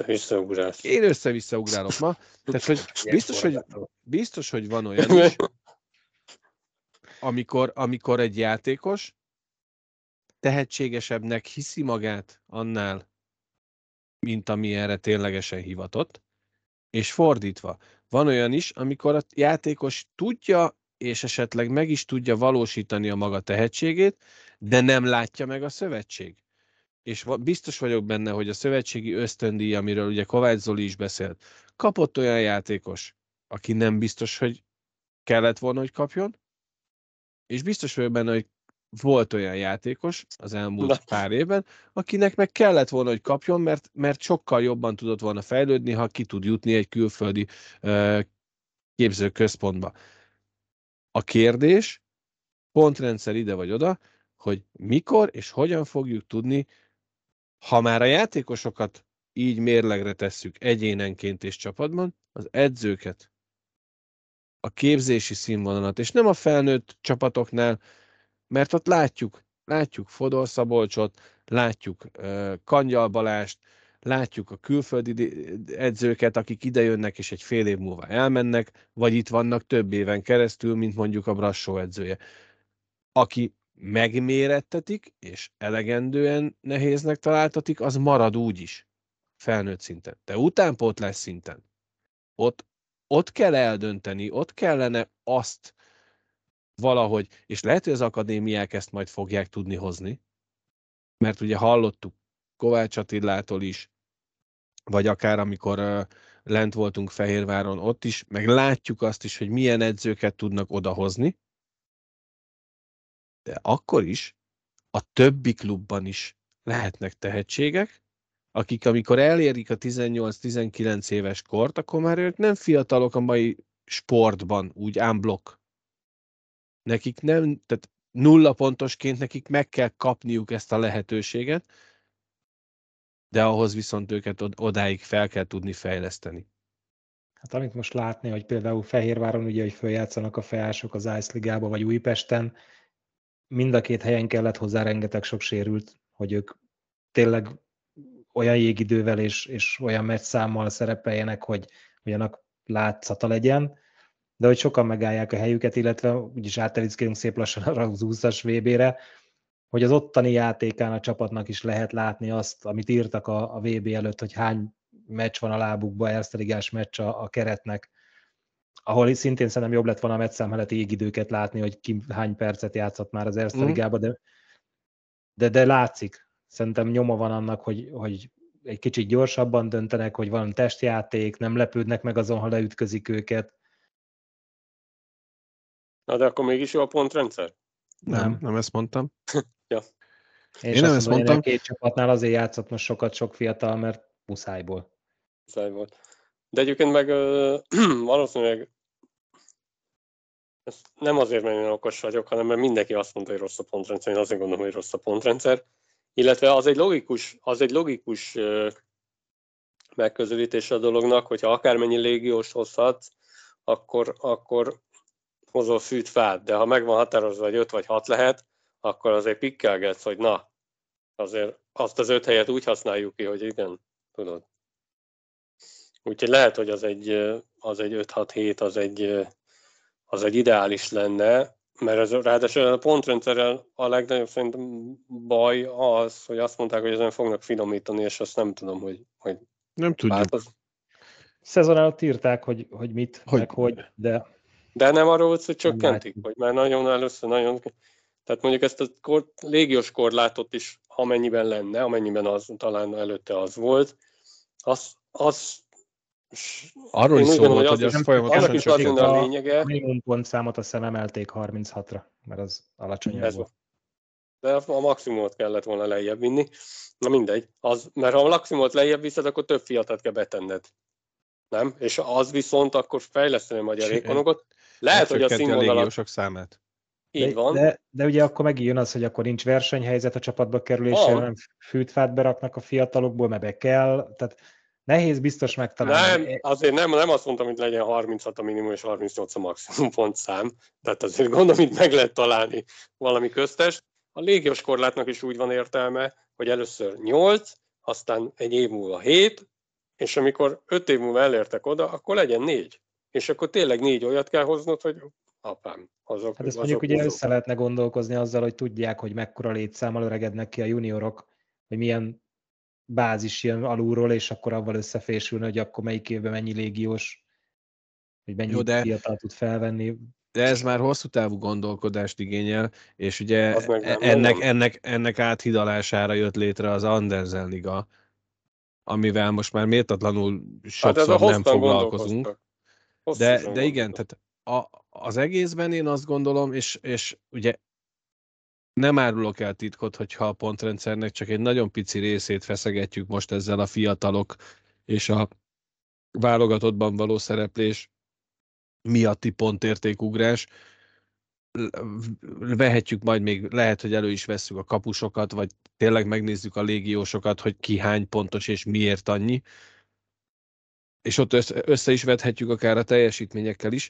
Visszaugrás.
én össze-vissza ugrálok ma, tehát hogy biztos, hogy, biztos, hogy van olyan is, amikor, amikor egy játékos tehetségesebbnek hiszi magát annál, mint ami erre ténylegesen hivatott, és fordítva. Van olyan is, amikor a játékos tudja, és esetleg meg is tudja valósítani a maga tehetségét, de nem látja meg a szövetség. És biztos vagyok benne, hogy a szövetségi ösztöndíj, amiről ugye Kovács Zoli is beszélt, kapott olyan játékos, aki nem biztos, hogy kellett volna, hogy kapjon, és biztos vagyok benne, hogy volt olyan játékos az elmúlt Na. pár évben, akinek meg kellett volna, hogy kapjon, mert, mert sokkal jobban tudott volna fejlődni, ha ki tud jutni egy külföldi uh, képzőközpontba. A kérdés, pontrendszer ide vagy oda, hogy mikor és hogyan fogjuk tudni, ha már a játékosokat így mérlegre tesszük egyénenként és csapatban, az edzőket, a képzési színvonalat, és nem a felnőtt csapatoknál, mert ott látjuk, látjuk Fodor Szabolcsot, látjuk uh, Kangyal Balást, látjuk a külföldi edzőket, akik idejönnek és egy fél év múlva elmennek, vagy itt vannak több éven keresztül, mint mondjuk a Brassó edzője, aki megmérettetik, és elegendően nehéznek találtatik, az marad úgy is felnőtt szinten. De utánpótlás szinten ott, ott kell eldönteni, ott kellene azt valahogy, és lehet, hogy az akadémiák ezt majd fogják tudni hozni, mert ugye hallottuk Kovács Attilától is, vagy akár amikor lent voltunk Fehérváron, ott is, meg látjuk azt is, hogy milyen edzőket tudnak odahozni, de akkor is a többi klubban is lehetnek tehetségek, akik amikor elérik a 18-19 éves kort, akkor már ők nem fiatalok a mai sportban, úgy unblock. Nekik nem, tehát nulla pontosként nekik meg kell kapniuk ezt a lehetőséget, de ahhoz viszont őket odáig fel kell tudni fejleszteni.
Hát amit most látni, hogy például Fehérváron ugye, hogy följátszanak a feások az Ice Ligába, vagy Újpesten, mind a két helyen kellett hozzá rengeteg sok sérült, hogy ők tényleg olyan jégidővel és, és olyan meccszámmal szerepeljenek, hogy, annak látszata legyen, de hogy sokan megállják a helyüket, illetve úgyis átelickélünk szép lassan arra az 20-as VB-re, hogy az ottani játékán a csapatnak is lehet látni azt, amit írtak a, a VB előtt, hogy hány meccs van a lábukba, Erste meccs a, a keretnek, ahol szintén szerintem jobb lett volna a meccszám mellett égidőket látni, hogy ki hány percet játszott már az Erste mm. Ligába, de, de, de látszik. Szerintem nyoma van annak, hogy, hogy egy kicsit gyorsabban döntenek, hogy van testjáték, nem lepődnek meg azon, ha leütközik őket.
Na de akkor mégis jó a pontrendszer?
Nem, nem, nem ezt mondtam.
ja.
És Én nem ezt mondtam. Hogy a két csapatnál azért játszott most sokat sok fiatal, mert muszájból.
Muszájból. De egyébként meg valószínűleg ezt nem azért, mert én okos vagyok, hanem mert mindenki azt mondta, hogy rossz a pontrendszer, én azért gondolom, hogy rossz a pontrendszer. Illetve az egy logikus, az egy logikus megközelítés a dolognak, hogyha akármennyi légiós hozhatsz, akkor, akkor hozol fűt fát, de ha megvan határozva, hogy 5 vagy 6 lehet, akkor azért pikkelgetsz, hogy na, azért azt az öt helyet úgy használjuk ki, hogy igen, tudod. Úgyhogy lehet, hogy az egy, az egy 5-6-7, az egy, az egy ideális lenne, mert ez, ráadásul a pontrendszerrel a legnagyobb szerintem baj az, hogy azt mondták, hogy ezen fognak finomítani, és azt nem tudom, hogy, hogy
nem tudjuk. Változ.
Szezon alatt írták, hogy, hogy mit, hogy, meg hogy, de...
De nem arról volt, hogy csökkentik, hogy már nagyon először nagyon... Tehát mondjuk ezt a kor, légiós korlátot is, amennyiben lenne, amennyiben az talán előtte az volt, az, az
Arról is szól hogy, hogy az, az folyamatosan
is az a, lényege. A
minimum pontszámot azt hiszem emelték 36-ra, mert az alacsonyabb volt.
De a maximumot kellett volna lejjebb vinni. Na mindegy, az, mert ha a maximumot lejjebb viszed, akkor több fiatat kell betenned. Nem? És az viszont akkor fejleszteni a magyar ékonokat. Lehet, hogy a színvonalat...
Számát.
Így van.
De, de, de ugye akkor megint jön az, hogy akkor nincs versenyhelyzet a csapatba kerülésére, hanem fűtfát beraknak a fiatalokból, mert be kell. Tehát Nehéz biztos megtalálni.
Nem, azért nem, nem azt mondtam, hogy legyen 36 a minimum és 38 a maximum pontszám. Tehát azért gondolom, hogy meg lehet találni valami köztes. A légiós korlátnak is úgy van értelme, hogy először 8, aztán egy év múlva 7, és amikor 5 év múlva elértek oda, akkor legyen 4. És akkor tényleg négy olyat kell hoznod, hogy apám, azok.
Hát ezt mondjuk ugye össze lehetne gondolkozni azzal, hogy tudják, hogy mekkora létszámmal öregednek ki a juniorok, hogy milyen bázis jön alulról, és akkor avval összefésülne, hogy akkor melyik évben mennyi légiós, hogy mennyi Jó, de, fiatal tud felvenni.
de ez már hosszú távú gondolkodást igényel, és ugye
nem,
ennek,
nem.
ennek, ennek áthidalására jött létre az Andersen Liga, amivel most már méltatlanul
Hát
sokszor nem
hoztan
foglalkozunk. De, de igen, tehát a, az egészben én azt gondolom, és, és ugye nem árulok el titkot, hogyha a pontrendszernek csak egy nagyon pici részét feszegetjük most ezzel a fiatalok és a válogatottban való szereplés miatti pontértékugrás. Vehetjük majd még, lehet, hogy elő is vesszük a kapusokat, vagy tényleg megnézzük a légiósokat, hogy ki hány pontos és miért annyi. És ott össze, is vethetjük akár a teljesítményekkel is.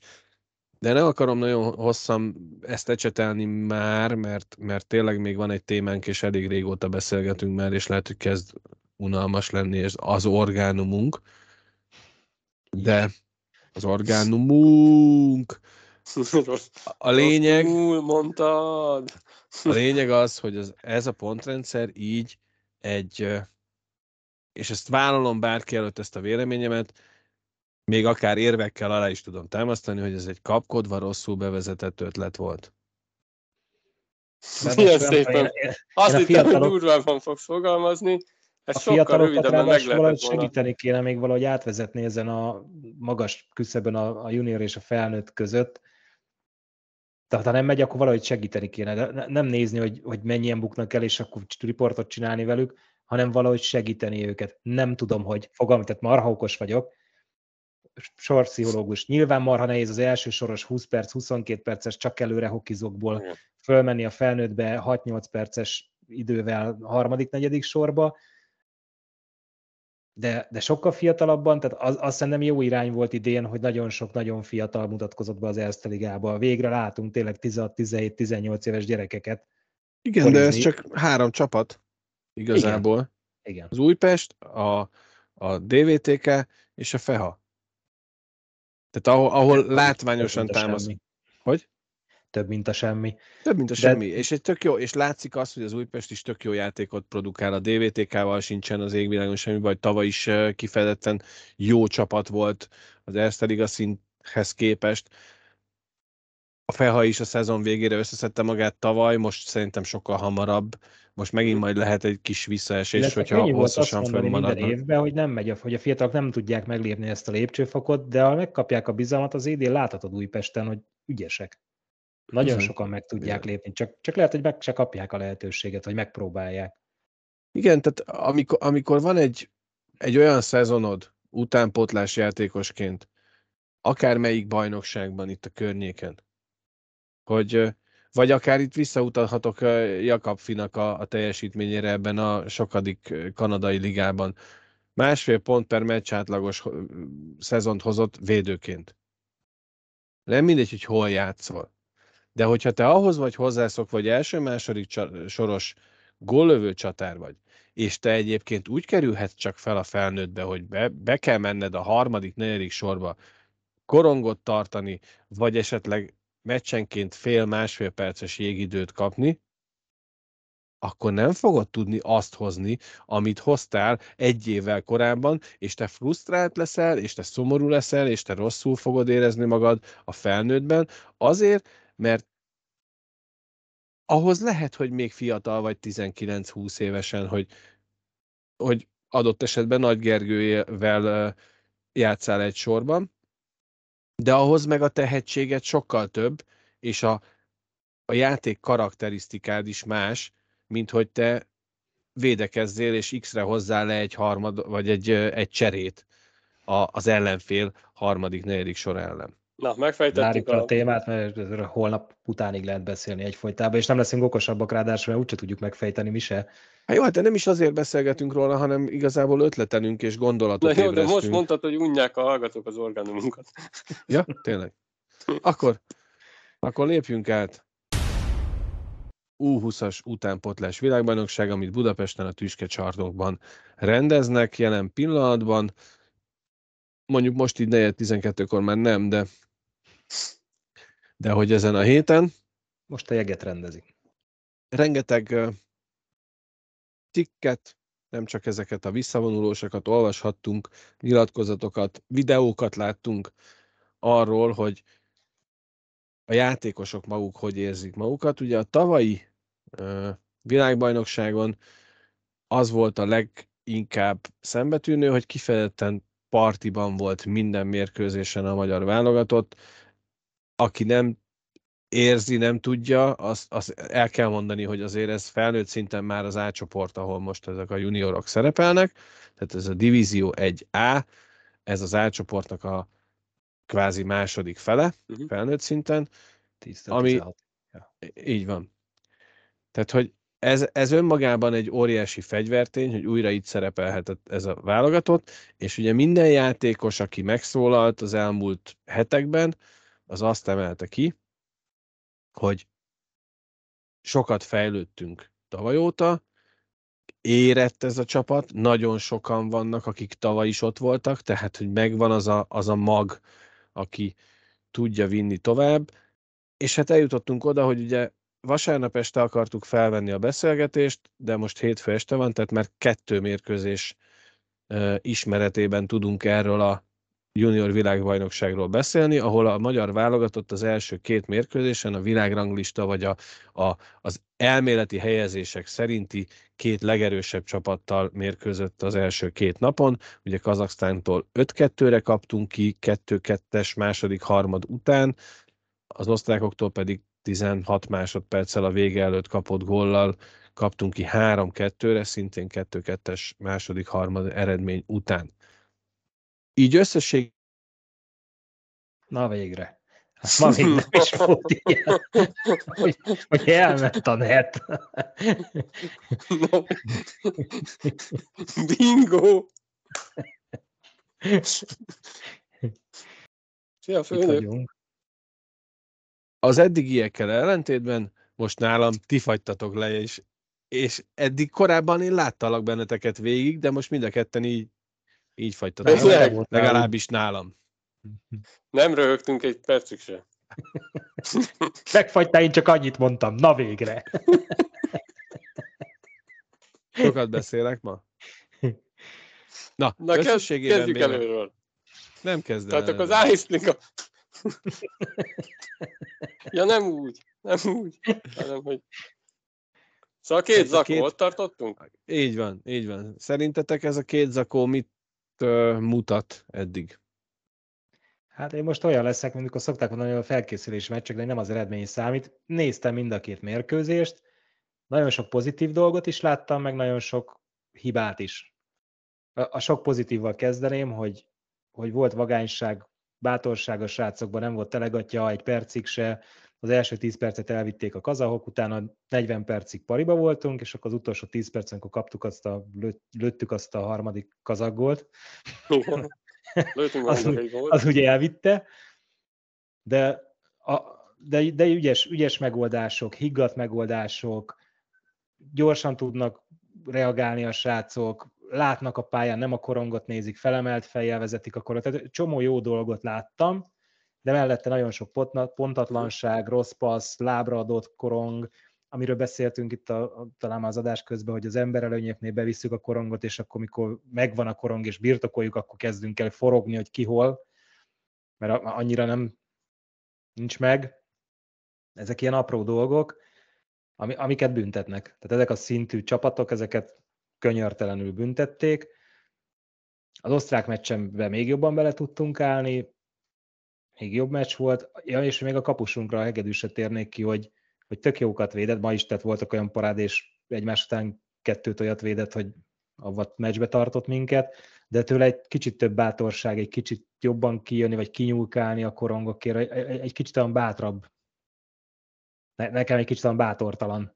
De nem akarom nagyon hosszan ezt ecsetelni már, mert, mert tényleg még van egy témánk, és elég régóta beszélgetünk már, és lehet, hogy kezd unalmas lenni ez az orgánumunk. De az orgánumunk. A lényeg,
mondtad.
a lényeg az, hogy az, ez a pontrendszer így egy, és ezt vállalom bárki előtt ezt a véleményemet, még akár érvekkel alá is tudom támasztani, hogy ez egy kapkodva rosszul bevezetett ötlet volt.
Milyen szépen. Azt
a
hittem, hogy
fiatalok-
durvában fogsz fogalmazni. Ez
a
sokkal rövidebben meg lehetett volna.
segíteni kéne még valahogy átvezetni ezen a magas küszöbön a, a junior és a felnőtt között. Tehát ha nem megy, akkor valahogy segíteni kéne. De ne- nem nézni, hogy, hogy mennyien buknak el, és akkor riportot csinálni velük, hanem valahogy segíteni őket. Nem tudom, hogy fogalmi, tehát marha okos vagyok, sorpszichológus. Nyilván marha nehéz az első soros 20 perc, 22 perces csak előre hokizokból
Igen.
fölmenni a felnőttbe 6-8 perces idővel harmadik, negyedik sorba, de, de sokkal fiatalabban, tehát az, azt szerintem jó irány volt idén, hogy nagyon sok nagyon fiatal mutatkozott be az Erste Ligába. Végre látunk tényleg 16-17-18 éves gyerekeket.
Igen, de ez csak három csapat igazából.
Igen.
Az Újpest, a, a DVTK és a FEHA. Tehát ahol, ahol látványosan
Több, a
támasz. Hogy?
Több, mint a semmi.
Több, mint a
De-
semmi. És egy tök jó, és látszik az, hogy az Újpest is tök jó játékot produkál. A DVTK-val sincsen az égvilágon semmi baj. Tavaly is kifejezetten jó csapat volt az Erste Liga szinthez képest. A Feha is a szezon végére összeszedte magát tavaly, most szerintem sokkal hamarabb. Most megint majd lehet egy kis visszaesés,
Illetve
hogyha hosszasan
minden
fönnmaradnak.
évben, hogy nem megy, hogy a fiatalok nem tudják meglépni ezt a lépcsőfokot, de ha megkapják a bizalmat, az idén láthatod Újpesten, hogy ügyesek. Nagyon
Bizony.
sokan meg tudják lépni, csak, csak lehet, hogy meg se kapják a lehetőséget, vagy megpróbálják.
Igen, tehát amikor, amikor van egy, egy olyan szezonod utánpótlás játékosként, akármelyik bajnokságban itt a környéken, hogy vagy akár itt visszautalhatok Jakab Finak a, a teljesítményére ebben a sokadik kanadai ligában. Másfél pont per meccs átlagos szezont hozott védőként. Nem mindegy, hogy hol játszol. De hogyha te ahhoz vagy hozzászok, vagy első-második soros góllövő csatár vagy, és te egyébként úgy kerülhetsz csak fel a felnőttbe, hogy be, be kell menned a harmadik, negyedik sorba, korongot tartani, vagy esetleg meccsenként fél-másfél perces jégidőt kapni, akkor nem fogod tudni azt hozni, amit hoztál egy évvel korábban, és te frusztrált leszel, és te szomorú leszel, és te rosszul fogod érezni magad a felnőttben, azért, mert ahhoz lehet, hogy még fiatal vagy 19-20 évesen, hogy, hogy adott esetben Nagy Gergővel játszál egy sorban, de ahhoz meg a tehetséget sokkal több, és a, a játék karakterisztikád is más, mint hogy te védekezzél, és X-re hozzá le egy harmad, vagy egy, egy cserét a, az ellenfél harmadik, negyedik sor ellen.
Na, megfejtettük a...
a témát, mert holnap utánig lehet beszélni egyfolytában, és nem leszünk okosabbak ráadásul, mert úgyse tudjuk megfejteni mi se.
Hát jó, hát de nem is azért beszélgetünk róla, hanem igazából ötletelünk és
Na
gondolatot
jó, de most
ébresztünk.
mondtad, hogy unják a hallgatók az organumunkat.
Ja, tényleg. Akkor, akkor lépjünk át. U20-as utánpotlás világbajnokság, amit Budapesten a Tüske csarnokban rendeznek jelen pillanatban. Mondjuk most így 4-12-kor már nem, de de hogy ezen a héten
Most a jeget rendezik.
rengeteg cikket, nem csak ezeket a visszavonulósokat olvashattunk, nyilatkozatokat, videókat láttunk arról, hogy a játékosok maguk hogy érzik magukat. Ugye a tavalyi világbajnokságon az volt a leginkább szembetűnő, hogy kifejezetten partiban volt minden mérkőzésen a magyar válogatott. Aki nem érzi, nem tudja, azt, azt el kell mondani, hogy azért ez felnőtt szinten már az A csoport, ahol most ezek a juniorok szerepelnek, tehát ez a Divízió 1A, ez az A csoportnak a kvázi második fele, uh-huh. felnőtt szinten, 10 ami, ja. így van. Tehát, hogy ez, ez önmagában egy óriási fegyvertény, hogy újra itt szerepelhetett ez a válogatott, és ugye minden játékos, aki megszólalt az elmúlt hetekben, az azt emelte ki, hogy sokat fejlődtünk tavaly óta, érett ez a csapat, nagyon sokan vannak, akik tavaly is ott voltak, tehát hogy megvan az a, az a mag, aki tudja vinni tovább, és hát eljutottunk oda, hogy ugye vasárnap este akartuk felvenni a beszélgetést, de most hétfő este van, tehát már kettő mérkőzés ismeretében tudunk erről a junior világbajnokságról beszélni, ahol a magyar válogatott az első két mérkőzésen a világranglista vagy a, a, az elméleti helyezések szerinti két legerősebb csapattal mérkőzött az első két napon. Ugye Kazaksztántól 5-2-re kaptunk ki, 2-2-es második harmad után, az osztrákoktól pedig 16 másodperccel a vége előtt kapott gollal kaptunk ki 3-2-re, szintén 2-2-es második harmad eredmény után. Így összesség...
Na végre. Hát ma még nem is volt ilyen, hogy, hogy elment a net.
Bingo! Szia, főnök!
Az eddigiekkel ellentétben most nálam ti fagytatok le, és, és eddig korábban én láttalak benneteket végig, de most mind a ketten így, így fagytatok le, legalábbis nálam.
Nem röhögtünk egy percig se.
Megfagytál, én csak annyit mondtam. Na végre.
Sokat beszélek ma? Na,
Na kezdjük előről.
Nem kezdem.
Tehát akkor az Ice a ja, nem úgy, nem úgy, hanem hogy... Szóval két ez zakó, két... ott tartottunk?
Így van, így van. Szerintetek ez a két zakó mit mutat eddig?
Hát én most olyan leszek, mint amikor szokták mondani, hogy a felkészülés meccsek, de nem az eredmény számít. Néztem mind a két mérkőzést, nagyon sok pozitív dolgot is láttam, meg nagyon sok hibát is. A sok pozitívval kezdeném, hogy, hogy volt vagányság, bátorság a srácokban, nem volt telegatja egy percig se, az első 10 percet elvitték a kazahok, utána 40 percig pariba voltunk, és akkor az utolsó 10 percen, amikor kaptuk azt a, lőttük azt a harmadik kazaggolt, az, az ugye elvitte, de, a, de, de ügyes, ügyes megoldások, higgadt megoldások, gyorsan tudnak reagálni a srácok, látnak a pályán, nem a korongot nézik, felemelt fejjel vezetik a korongot. Tehát csomó jó dolgot láttam, de mellette nagyon sok pontatlanság, rossz passz, lábra adott korong, amiről beszéltünk itt a, a, talán az adás közben, hogy az emberelőnyeknél bevisszük a korongot, és akkor, mikor megvan a korong és birtokoljuk, akkor kezdünk el forogni, hogy ki hol, mert annyira nem nincs meg. Ezek ilyen apró dolgok, ami, amiket büntetnek. Tehát ezek a szintű csapatok, ezeket könyörtelenül büntették. Az osztrák meccsenbe még jobban bele tudtunk állni, még jobb meccs volt, ja, és még a kapusunkra a hegedűsre térnék ki, hogy, hogy tök jókat védett, ma is tett voltak olyan parád, és egymás után kettőt olyat védett, hogy a meccsbe tartott minket, de tőle egy kicsit több bátorság, egy kicsit jobban kijönni, vagy kinyúlkálni a korongokért, egy, egy kicsit olyan bátrabb. nekem egy kicsit olyan bátortalan,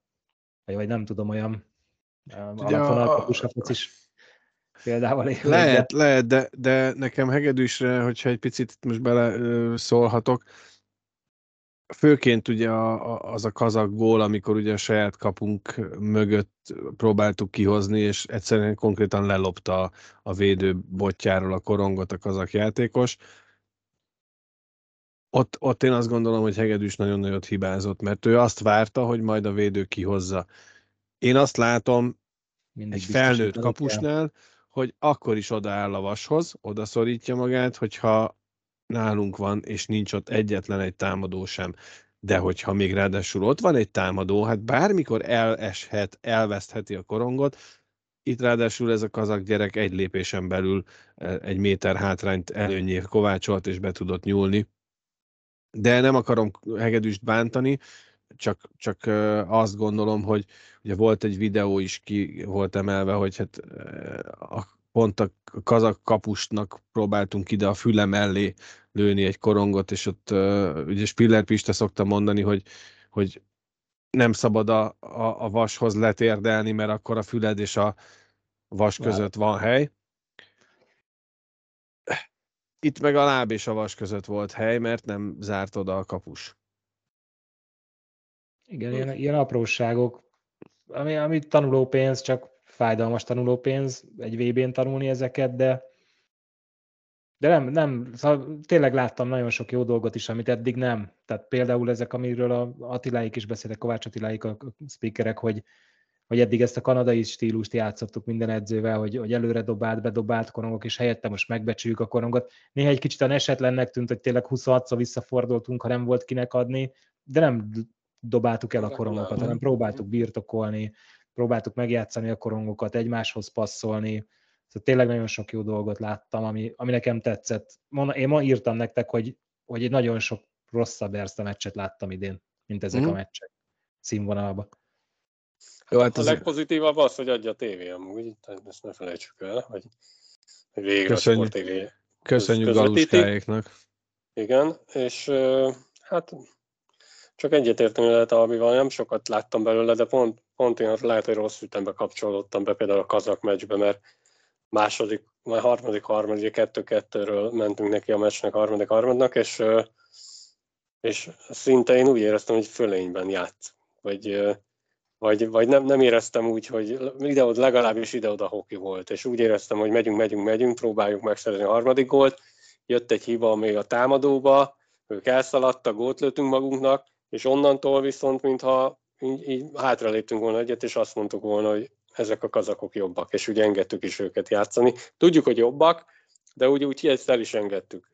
vagy, vagy nem tudom, olyan alapvonalkapus is példával élve.
Lehet, lehet, de, de nekem hegedűsre, hogyha egy picit most bele szólhatok, főként ugye a, a, az a kazak gól, amikor ugye a saját kapunk mögött próbáltuk kihozni, és egyszerűen konkrétan lelopta a, a védő botjáról a korongot a kazak játékos. Ott, ott én azt gondolom, hogy Hegedűs nagyon nagyot hibázott, mert ő azt várta, hogy majd a védő kihozza. Én azt látom Mindig egy felnőtt kapusnál, kell. Hogy akkor is odaáll a vashoz, odaszorítja magát, hogyha nálunk van, és nincs ott egyetlen egy támadó sem. De hogyha még ráadásul ott van egy támadó, hát bármikor eleshet, elvesztheti a korongot, itt ráadásul ez a kazak gyerek egy lépésen belül e, egy méter hátrányt előnyé kovácsolt és be tudott nyúlni. De nem akarom hegedűst bántani, csak, csak azt gondolom, hogy ugye volt egy videó is ki volt emelve, hogy hát a, pont a kazak kapustnak próbáltunk ide a füle mellé lőni egy korongot, és ott ugye Spiller Piste szokta mondani, hogy, hogy nem szabad a, a, a vashoz letérdelni, mert akkor a füled és a vas között van hely. Itt meg a láb és a vas között volt hely, mert nem zárt oda a kapus.
Igen, ilyen, ilyen apróságok, ami, ami tanulópénz, csak fájdalmas tanulópénz egy VB-n tanulni ezeket, de de nem, nem, szóval tényleg láttam nagyon sok jó dolgot is, amit eddig nem. Tehát például ezek, amiről a Attiláik is beszéltek, Kovács Attiláik a speakerek, hogy, hogy eddig ezt a kanadai stílust játszottuk minden edzővel, hogy, hogy előre dobált, bedobált korongok, és helyette most megbecsüljük a korongot. Néha egy kicsit esetlennek tűnt, hogy tényleg 26-szor visszafordultunk, ha nem volt kinek adni, de nem dobáltuk el a korongokat, hanem próbáltuk birtokolni, próbáltuk megjátszani a korongokat, egymáshoz passzolni, Szóval tényleg nagyon sok jó dolgot láttam, ami, ami nekem tetszett. Én ma írtam nektek, hogy, hogy egy nagyon sok rosszabb Erste meccset láttam idén, mint ezek mm. a mhm. meccsek színvonalban.
Jó, hát a legpozitívabb az, hogy adja a tévé amúgy, tehát ezt ne felejtsük el, hogy, hogy végre
köszönjük, a tévé Köszönjük Galuskáéknak.
Igen, és hát csak egyetérteni lehet Albival, nem sokat láttam belőle, de pont, pont én lehet, hogy rossz ütembe kapcsolódtam be például a kazak meccsbe, mert második, vagy harmadik, harmadik, kettő-kettőről mentünk neki a meccsnek, harmadik, harmadnak, és, és szinte én úgy éreztem, hogy fölényben játsz, vagy, vagy, vagy nem, nem éreztem úgy, hogy ide legalábbis ide-oda hoki volt, és úgy éreztem, hogy megyünk, megyünk, megyünk, próbáljuk megszerezni a harmadik gólt, jött egy hiba még a támadóba, ők elszaladtak, gólt lőttünk magunknak, és onnantól viszont, mintha így, így hátra léptünk volna egyet, és azt mondtuk volna, hogy ezek a kazakok jobbak, és úgy engedtük is őket játszani. Tudjuk, hogy jobbak, de úgy, úgy ezt el is engedtük.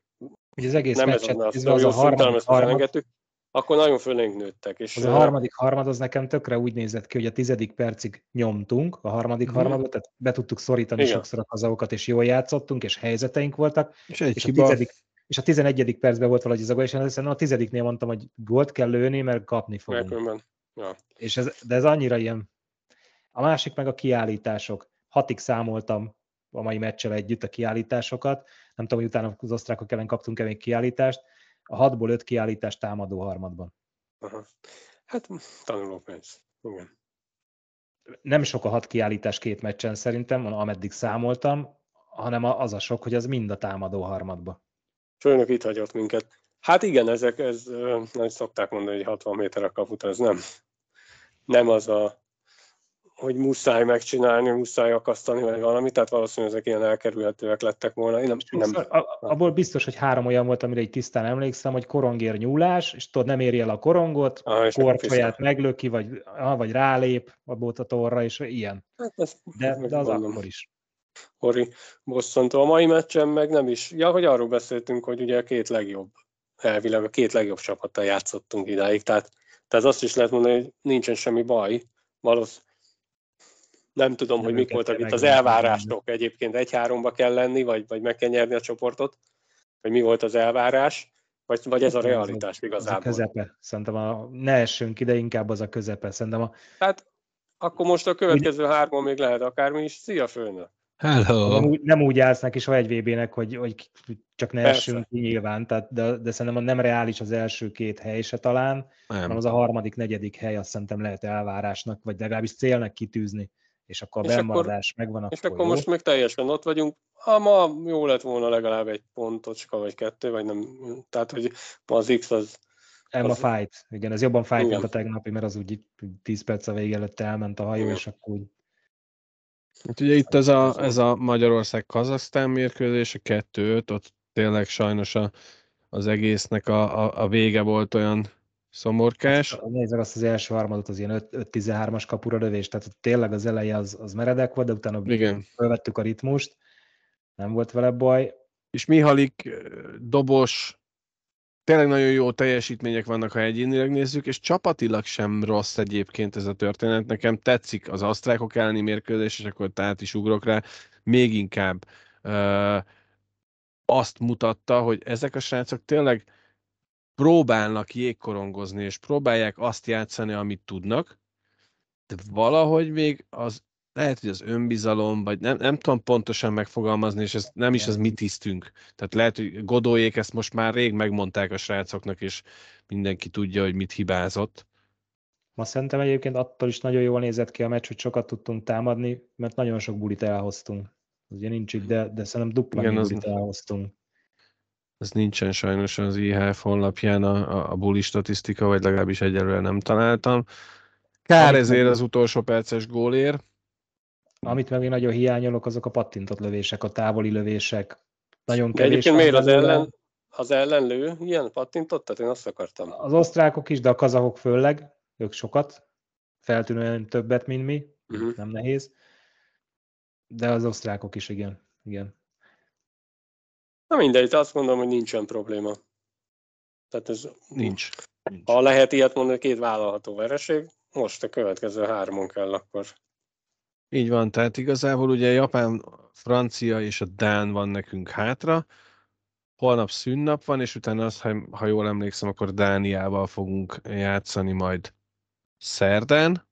Ugye az egész
nem
meccset,
ez az, az a harmadik harmad, engedtük, akkor nagyon fölénk nőttek. És
az a harmadik harmad az nekem tökre úgy nézett ki, hogy a tizedik percig nyomtunk a harmadik hmm. harmadot, tehát be tudtuk szorítani Igen. sokszor a kazakokat, és jól játszottunk, és helyzeteink voltak. És, egy és a tizedik, és a 11. percben volt valahogy gól, és én a tizediknél mondtam, hogy gólt kell lőni, mert kapni fogunk. Ja. És ez, de ez annyira ilyen a másik meg a kiállítások. Hatig számoltam a mai meccsel együtt a kiállításokat. Nem tudom, hogy utána az osztrákok ellen kaptunk-e még kiállítást. A hatból öt kiállítás támadó harmadban.
Aha. Hát tanulópénz. Igen.
Nem sok a hat kiállítás két meccsen szerintem, ameddig számoltam, hanem az a sok, hogy az mind a támadó harmadba.
Főnök itt hagyott minket. Hát igen, ezek, ez, nem szokták mondani, hogy 60 méter a kaput, ez nem, nem az a hogy muszáj megcsinálni, muszáj akasztani, vagy valami, tehát valószínűleg ezek ilyen elkerülhetőek lettek volna. Én nem, nem,
abból biztos, hogy három olyan volt, amire egy tisztán emlékszem, hogy korongér nyúlás, és tudod, nem éri el a korongot, ah, korfolyát meglöki, vagy, ah, vagy rálép a botatorra, és ilyen. Hát ezt, de, de az mondom. akkor is.
Hori bosszantó. A mai meccsen meg nem is. Ja, hogy arról beszéltünk, hogy ugye a két legjobb, elvileg a két legjobb csapattal játszottunk idáig, tehát, tehát azt is lehet mondani, hogy nincsen semmi baj. Valószínűleg nem tudom, nem hogy mik voltak itt az elvárások. Egyébként egy-háromba kell lenni, vagy, vagy meg kell nyerni a csoportot, vagy mi volt az elvárás, vagy, vagy ez a realitás igazából.
Az a közepe. Szerintem a, ne essünk ide, inkább az a közepe. Szerintem a...
Hát akkor most a következő Úgy... hárman még lehet akármi is. Szia, főnök!
Hello. Nem úgy, nem úgy állsz neki soha egy VB-nek, hogy, hogy csak ne Persze. essünk ki nyilván, tehát, de, de szerintem nem reális az első két hely se talán, nem. hanem az a harmadik, negyedik hely azt szerintem lehet elvárásnak, vagy legalábbis célnak kitűzni és akkor a bemaradás megvan,
akkor És akkor jó. most még teljesen ott vagyunk. Ha ma jó lett volna legalább egy pontocska, vagy kettő, vagy nem, tehát hogy ma az X az...
Emma az... fight, igen, ez jobban fight, mint a tegnapi, mert az úgy 10 perc a vége előtt elment a hajó, igen. és akkor úgy...
Hát ugye itt ez a, ez a Magyarország-Kazasztán mérkőzés, a 2 ott tényleg sajnos a, az egésznek a, a, a vége volt olyan Szomorkás.
Nézzük azt az első harmadot, az ilyen 5-13-as kapura lövés, tehát tényleg az eleje az, az meredek volt, de utána Igen. felvettük a ritmust, nem volt vele baj.
és Mihalik dobos, tényleg nagyon jó teljesítmények vannak, ha egyénileg nézzük, és csapatilag sem rossz egyébként ez a történet. Nekem tetszik az asztrákok elleni mérkőzés, és akkor tehát is ugrok rá, még inkább uh, azt mutatta, hogy ezek a srácok tényleg próbálnak jégkorongozni, és próbálják azt játszani, amit tudnak, de valahogy még az lehet, hogy az önbizalom, vagy nem, nem tudom pontosan megfogalmazni, és ez nem is az mi tisztünk. Tehát lehet, hogy Godóék ezt most már rég megmondták a srácoknak, és mindenki tudja, hogy mit hibázott.
Ma szerintem egyébként attól is nagyon jól nézett ki a meccs, hogy sokat tudtunk támadni, mert nagyon sok bulit elhoztunk. Ugye nincs itt, de, de szerintem dupla Igen, bulit az... elhoztunk.
Ez nincsen sajnos az IHF honlapján a, a, a buli statisztika, vagy legalábbis egyelőre nem találtam. Kár ezért az utolsó perces gólért.
Amit meg én nagyon hiányolok, azok a pattintott lövések, a távoli lövések. Nagyon kevés.
egyébként miért az ellen, az ellenlő ilyen pattintott? Tehát én azt akartam.
Az osztrákok is, de a kazahok főleg, ők sokat, feltűnően többet, mint mi, uh-huh. nem nehéz. De az osztrákok is, igen. igen.
Na mindegy, azt mondom, hogy nincsen probléma. Tehát ez
nincs.
Ha lehet ilyet mondani, két vállalható vereség, most a következő hármon kell akkor.
Így van, tehát igazából ugye Japán, Francia és a Dán van nekünk hátra, holnap szünnap van, és utána azt, ha, ha jól emlékszem, akkor Dániával fogunk játszani majd szerdán.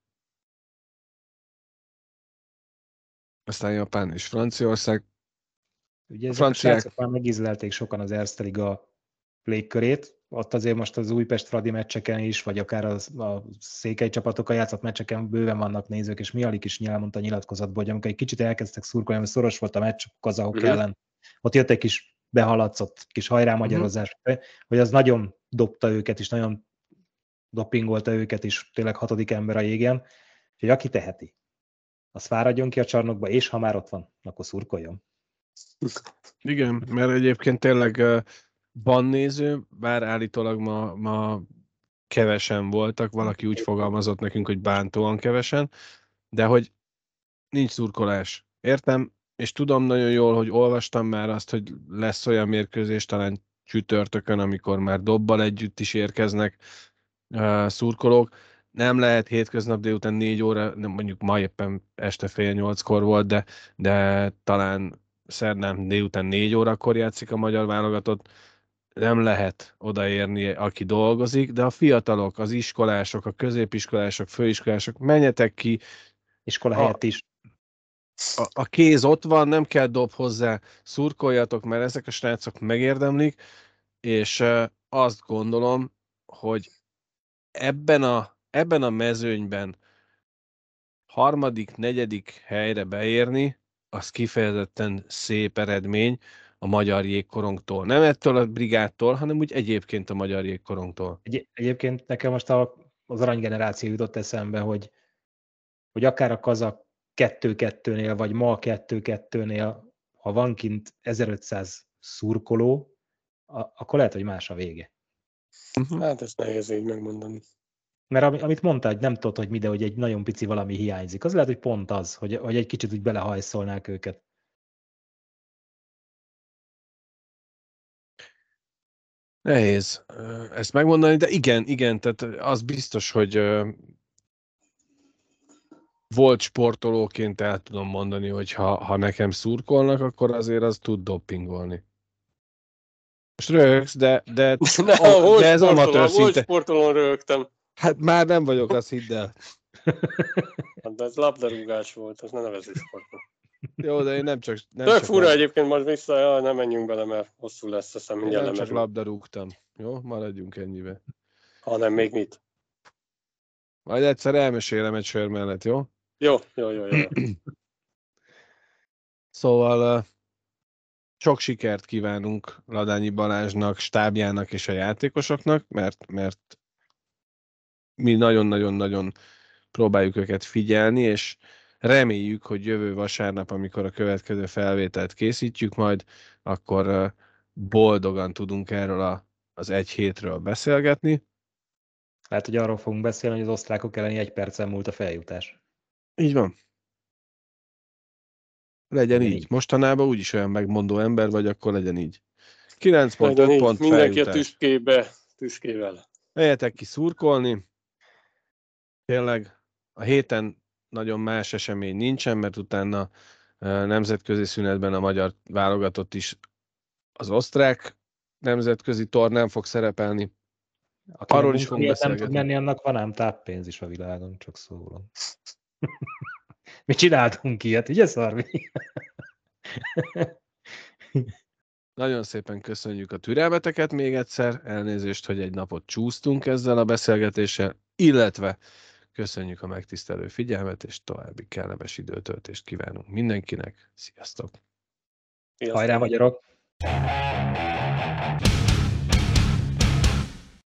Aztán Japán és Franciaország.
Ugye ezek franciák... a már megizlelték sokan az Erste Liga légkörét, ott azért most az Újpest Fradi meccseken is, vagy akár az, a székely csapatokkal játszott meccseken bőven vannak nézők, és Mialik is elmondta a nyilatkozatból, hogy amikor egy kicsit elkezdtek szurkolni, mert szoros volt a meccs kazahok uh-huh. ellen, ott jött egy kis behaladszott kis hajrámagyarozás, uh-huh. hogy az nagyon dobta őket, és nagyon dopingolta őket is, tényleg hatodik ember a jégen, hogy aki teheti, az fáradjon ki a csarnokba, és ha már ott van, akkor szurkoljon.
Igen, mert egyébként tényleg van néző, bár állítólag ma, ma kevesen voltak, valaki úgy fogalmazott nekünk, hogy bántóan kevesen, de hogy nincs szurkolás. Értem, és tudom nagyon jól, hogy olvastam már azt, hogy lesz olyan mérkőzés talán csütörtökön, amikor már dobbal együtt is érkeznek uh, szurkolók. Nem lehet hétköznap délután négy óra, nem mondjuk ma éppen este fél nyolckor volt, de, de talán szerdán délután négy órakor játszik a magyar válogatott nem lehet odaérni, aki dolgozik, de a fiatalok, az iskolások, a középiskolások, főiskolások, menjetek ki.
Iskola helyett is.
A, a kéz ott van, nem kell dob hozzá, szurkoljatok, mert ezek a srácok megérdemlik, és azt gondolom, hogy ebben a, ebben a mezőnyben harmadik, negyedik helyre beérni, az kifejezetten szép eredmény, a magyar jégkorongtól. Nem ettől a brigádtól, hanem úgy egyébként a magyar jégkorongtól.
Egy, egyébként nekem most a, az aranygeneráció jutott eszembe, hogy, hogy akár a kazak 2-2-nél, vagy ma a 2-2-nél, ha van kint 1500 szurkoló, a, akkor lehet, hogy más a vége.
Mhm. Hát ezt nehéz így megmondani.
Mert amit mondta, hogy nem tudod, hogy mi, de hogy egy nagyon pici valami hiányzik. Az lehet, hogy pont az, hogy, hogy egy kicsit úgy belehajszolnák őket.
Nehéz ezt megmondani, de igen, igen, tehát az biztos, hogy volt sportolóként el tudom mondani, hogy ha, ha nekem szurkolnak, akkor azért az tud dopingolni. Most rögsz, de, de,
ne, a, de ez amatőr szinte. Volt sportolón rögtem.
Hát már nem vagyok, az hidd el.
Hát, de ez labdarúgás volt, az ne nevezzük sportnak.
Jó, de én nem csak... Nem
Tök fura nem... egyébként most vissza, ja, nem menjünk bele, mert hosszú lesz, aztán mindjárt
nem csak labdarúgtam. Jó, maradjunk ennyibe.
Hanem még mit?
Majd egyszer elmesélem egy sör mellett, jó?
Jó, jó, jó, jó.
szóval sok sikert kívánunk Ladányi Balázsnak, stábjának és a játékosoknak, mert, mert mi nagyon-nagyon-nagyon próbáljuk őket figyelni, és Reméljük, hogy jövő vasárnap, amikor a következő felvételt készítjük majd, akkor boldogan tudunk erről a, az egy hétről beszélgetni.
Hát, hogy arról fogunk beszélni, hogy az osztrákok elleni egy percen múlt a feljutás.
Így van. legyen így.
így.
Mostanában úgyis olyan megmondó ember vagy, akkor legyen így. 9 pont,
Legyen
5
így,
pont
Mindenki a
feljutás.
tüskébe, tüskével.
Menjetek ki szurkolni. Tényleg a héten nagyon más esemény nincsen, mert utána nemzetközi szünetben a magyar válogatott is az osztrák nemzetközi tornán fog szerepelni.
Aki
Arról is fogunk
munkahelyet nem tud
beszélgetni.
menni, annak van ám táppénz is a világon, csak szólom. Mi csináltunk ilyet, ugye Szarvi?
Nagyon szépen köszönjük a türelmeteket még egyszer, elnézést, hogy egy napot csúsztunk ezzel a beszélgetéssel, illetve Köszönjük a megtisztelő figyelmet, és további kellemes időtöltést kívánunk mindenkinek. Sziasztok!
Sziasztok.
Hajrá, magyarok!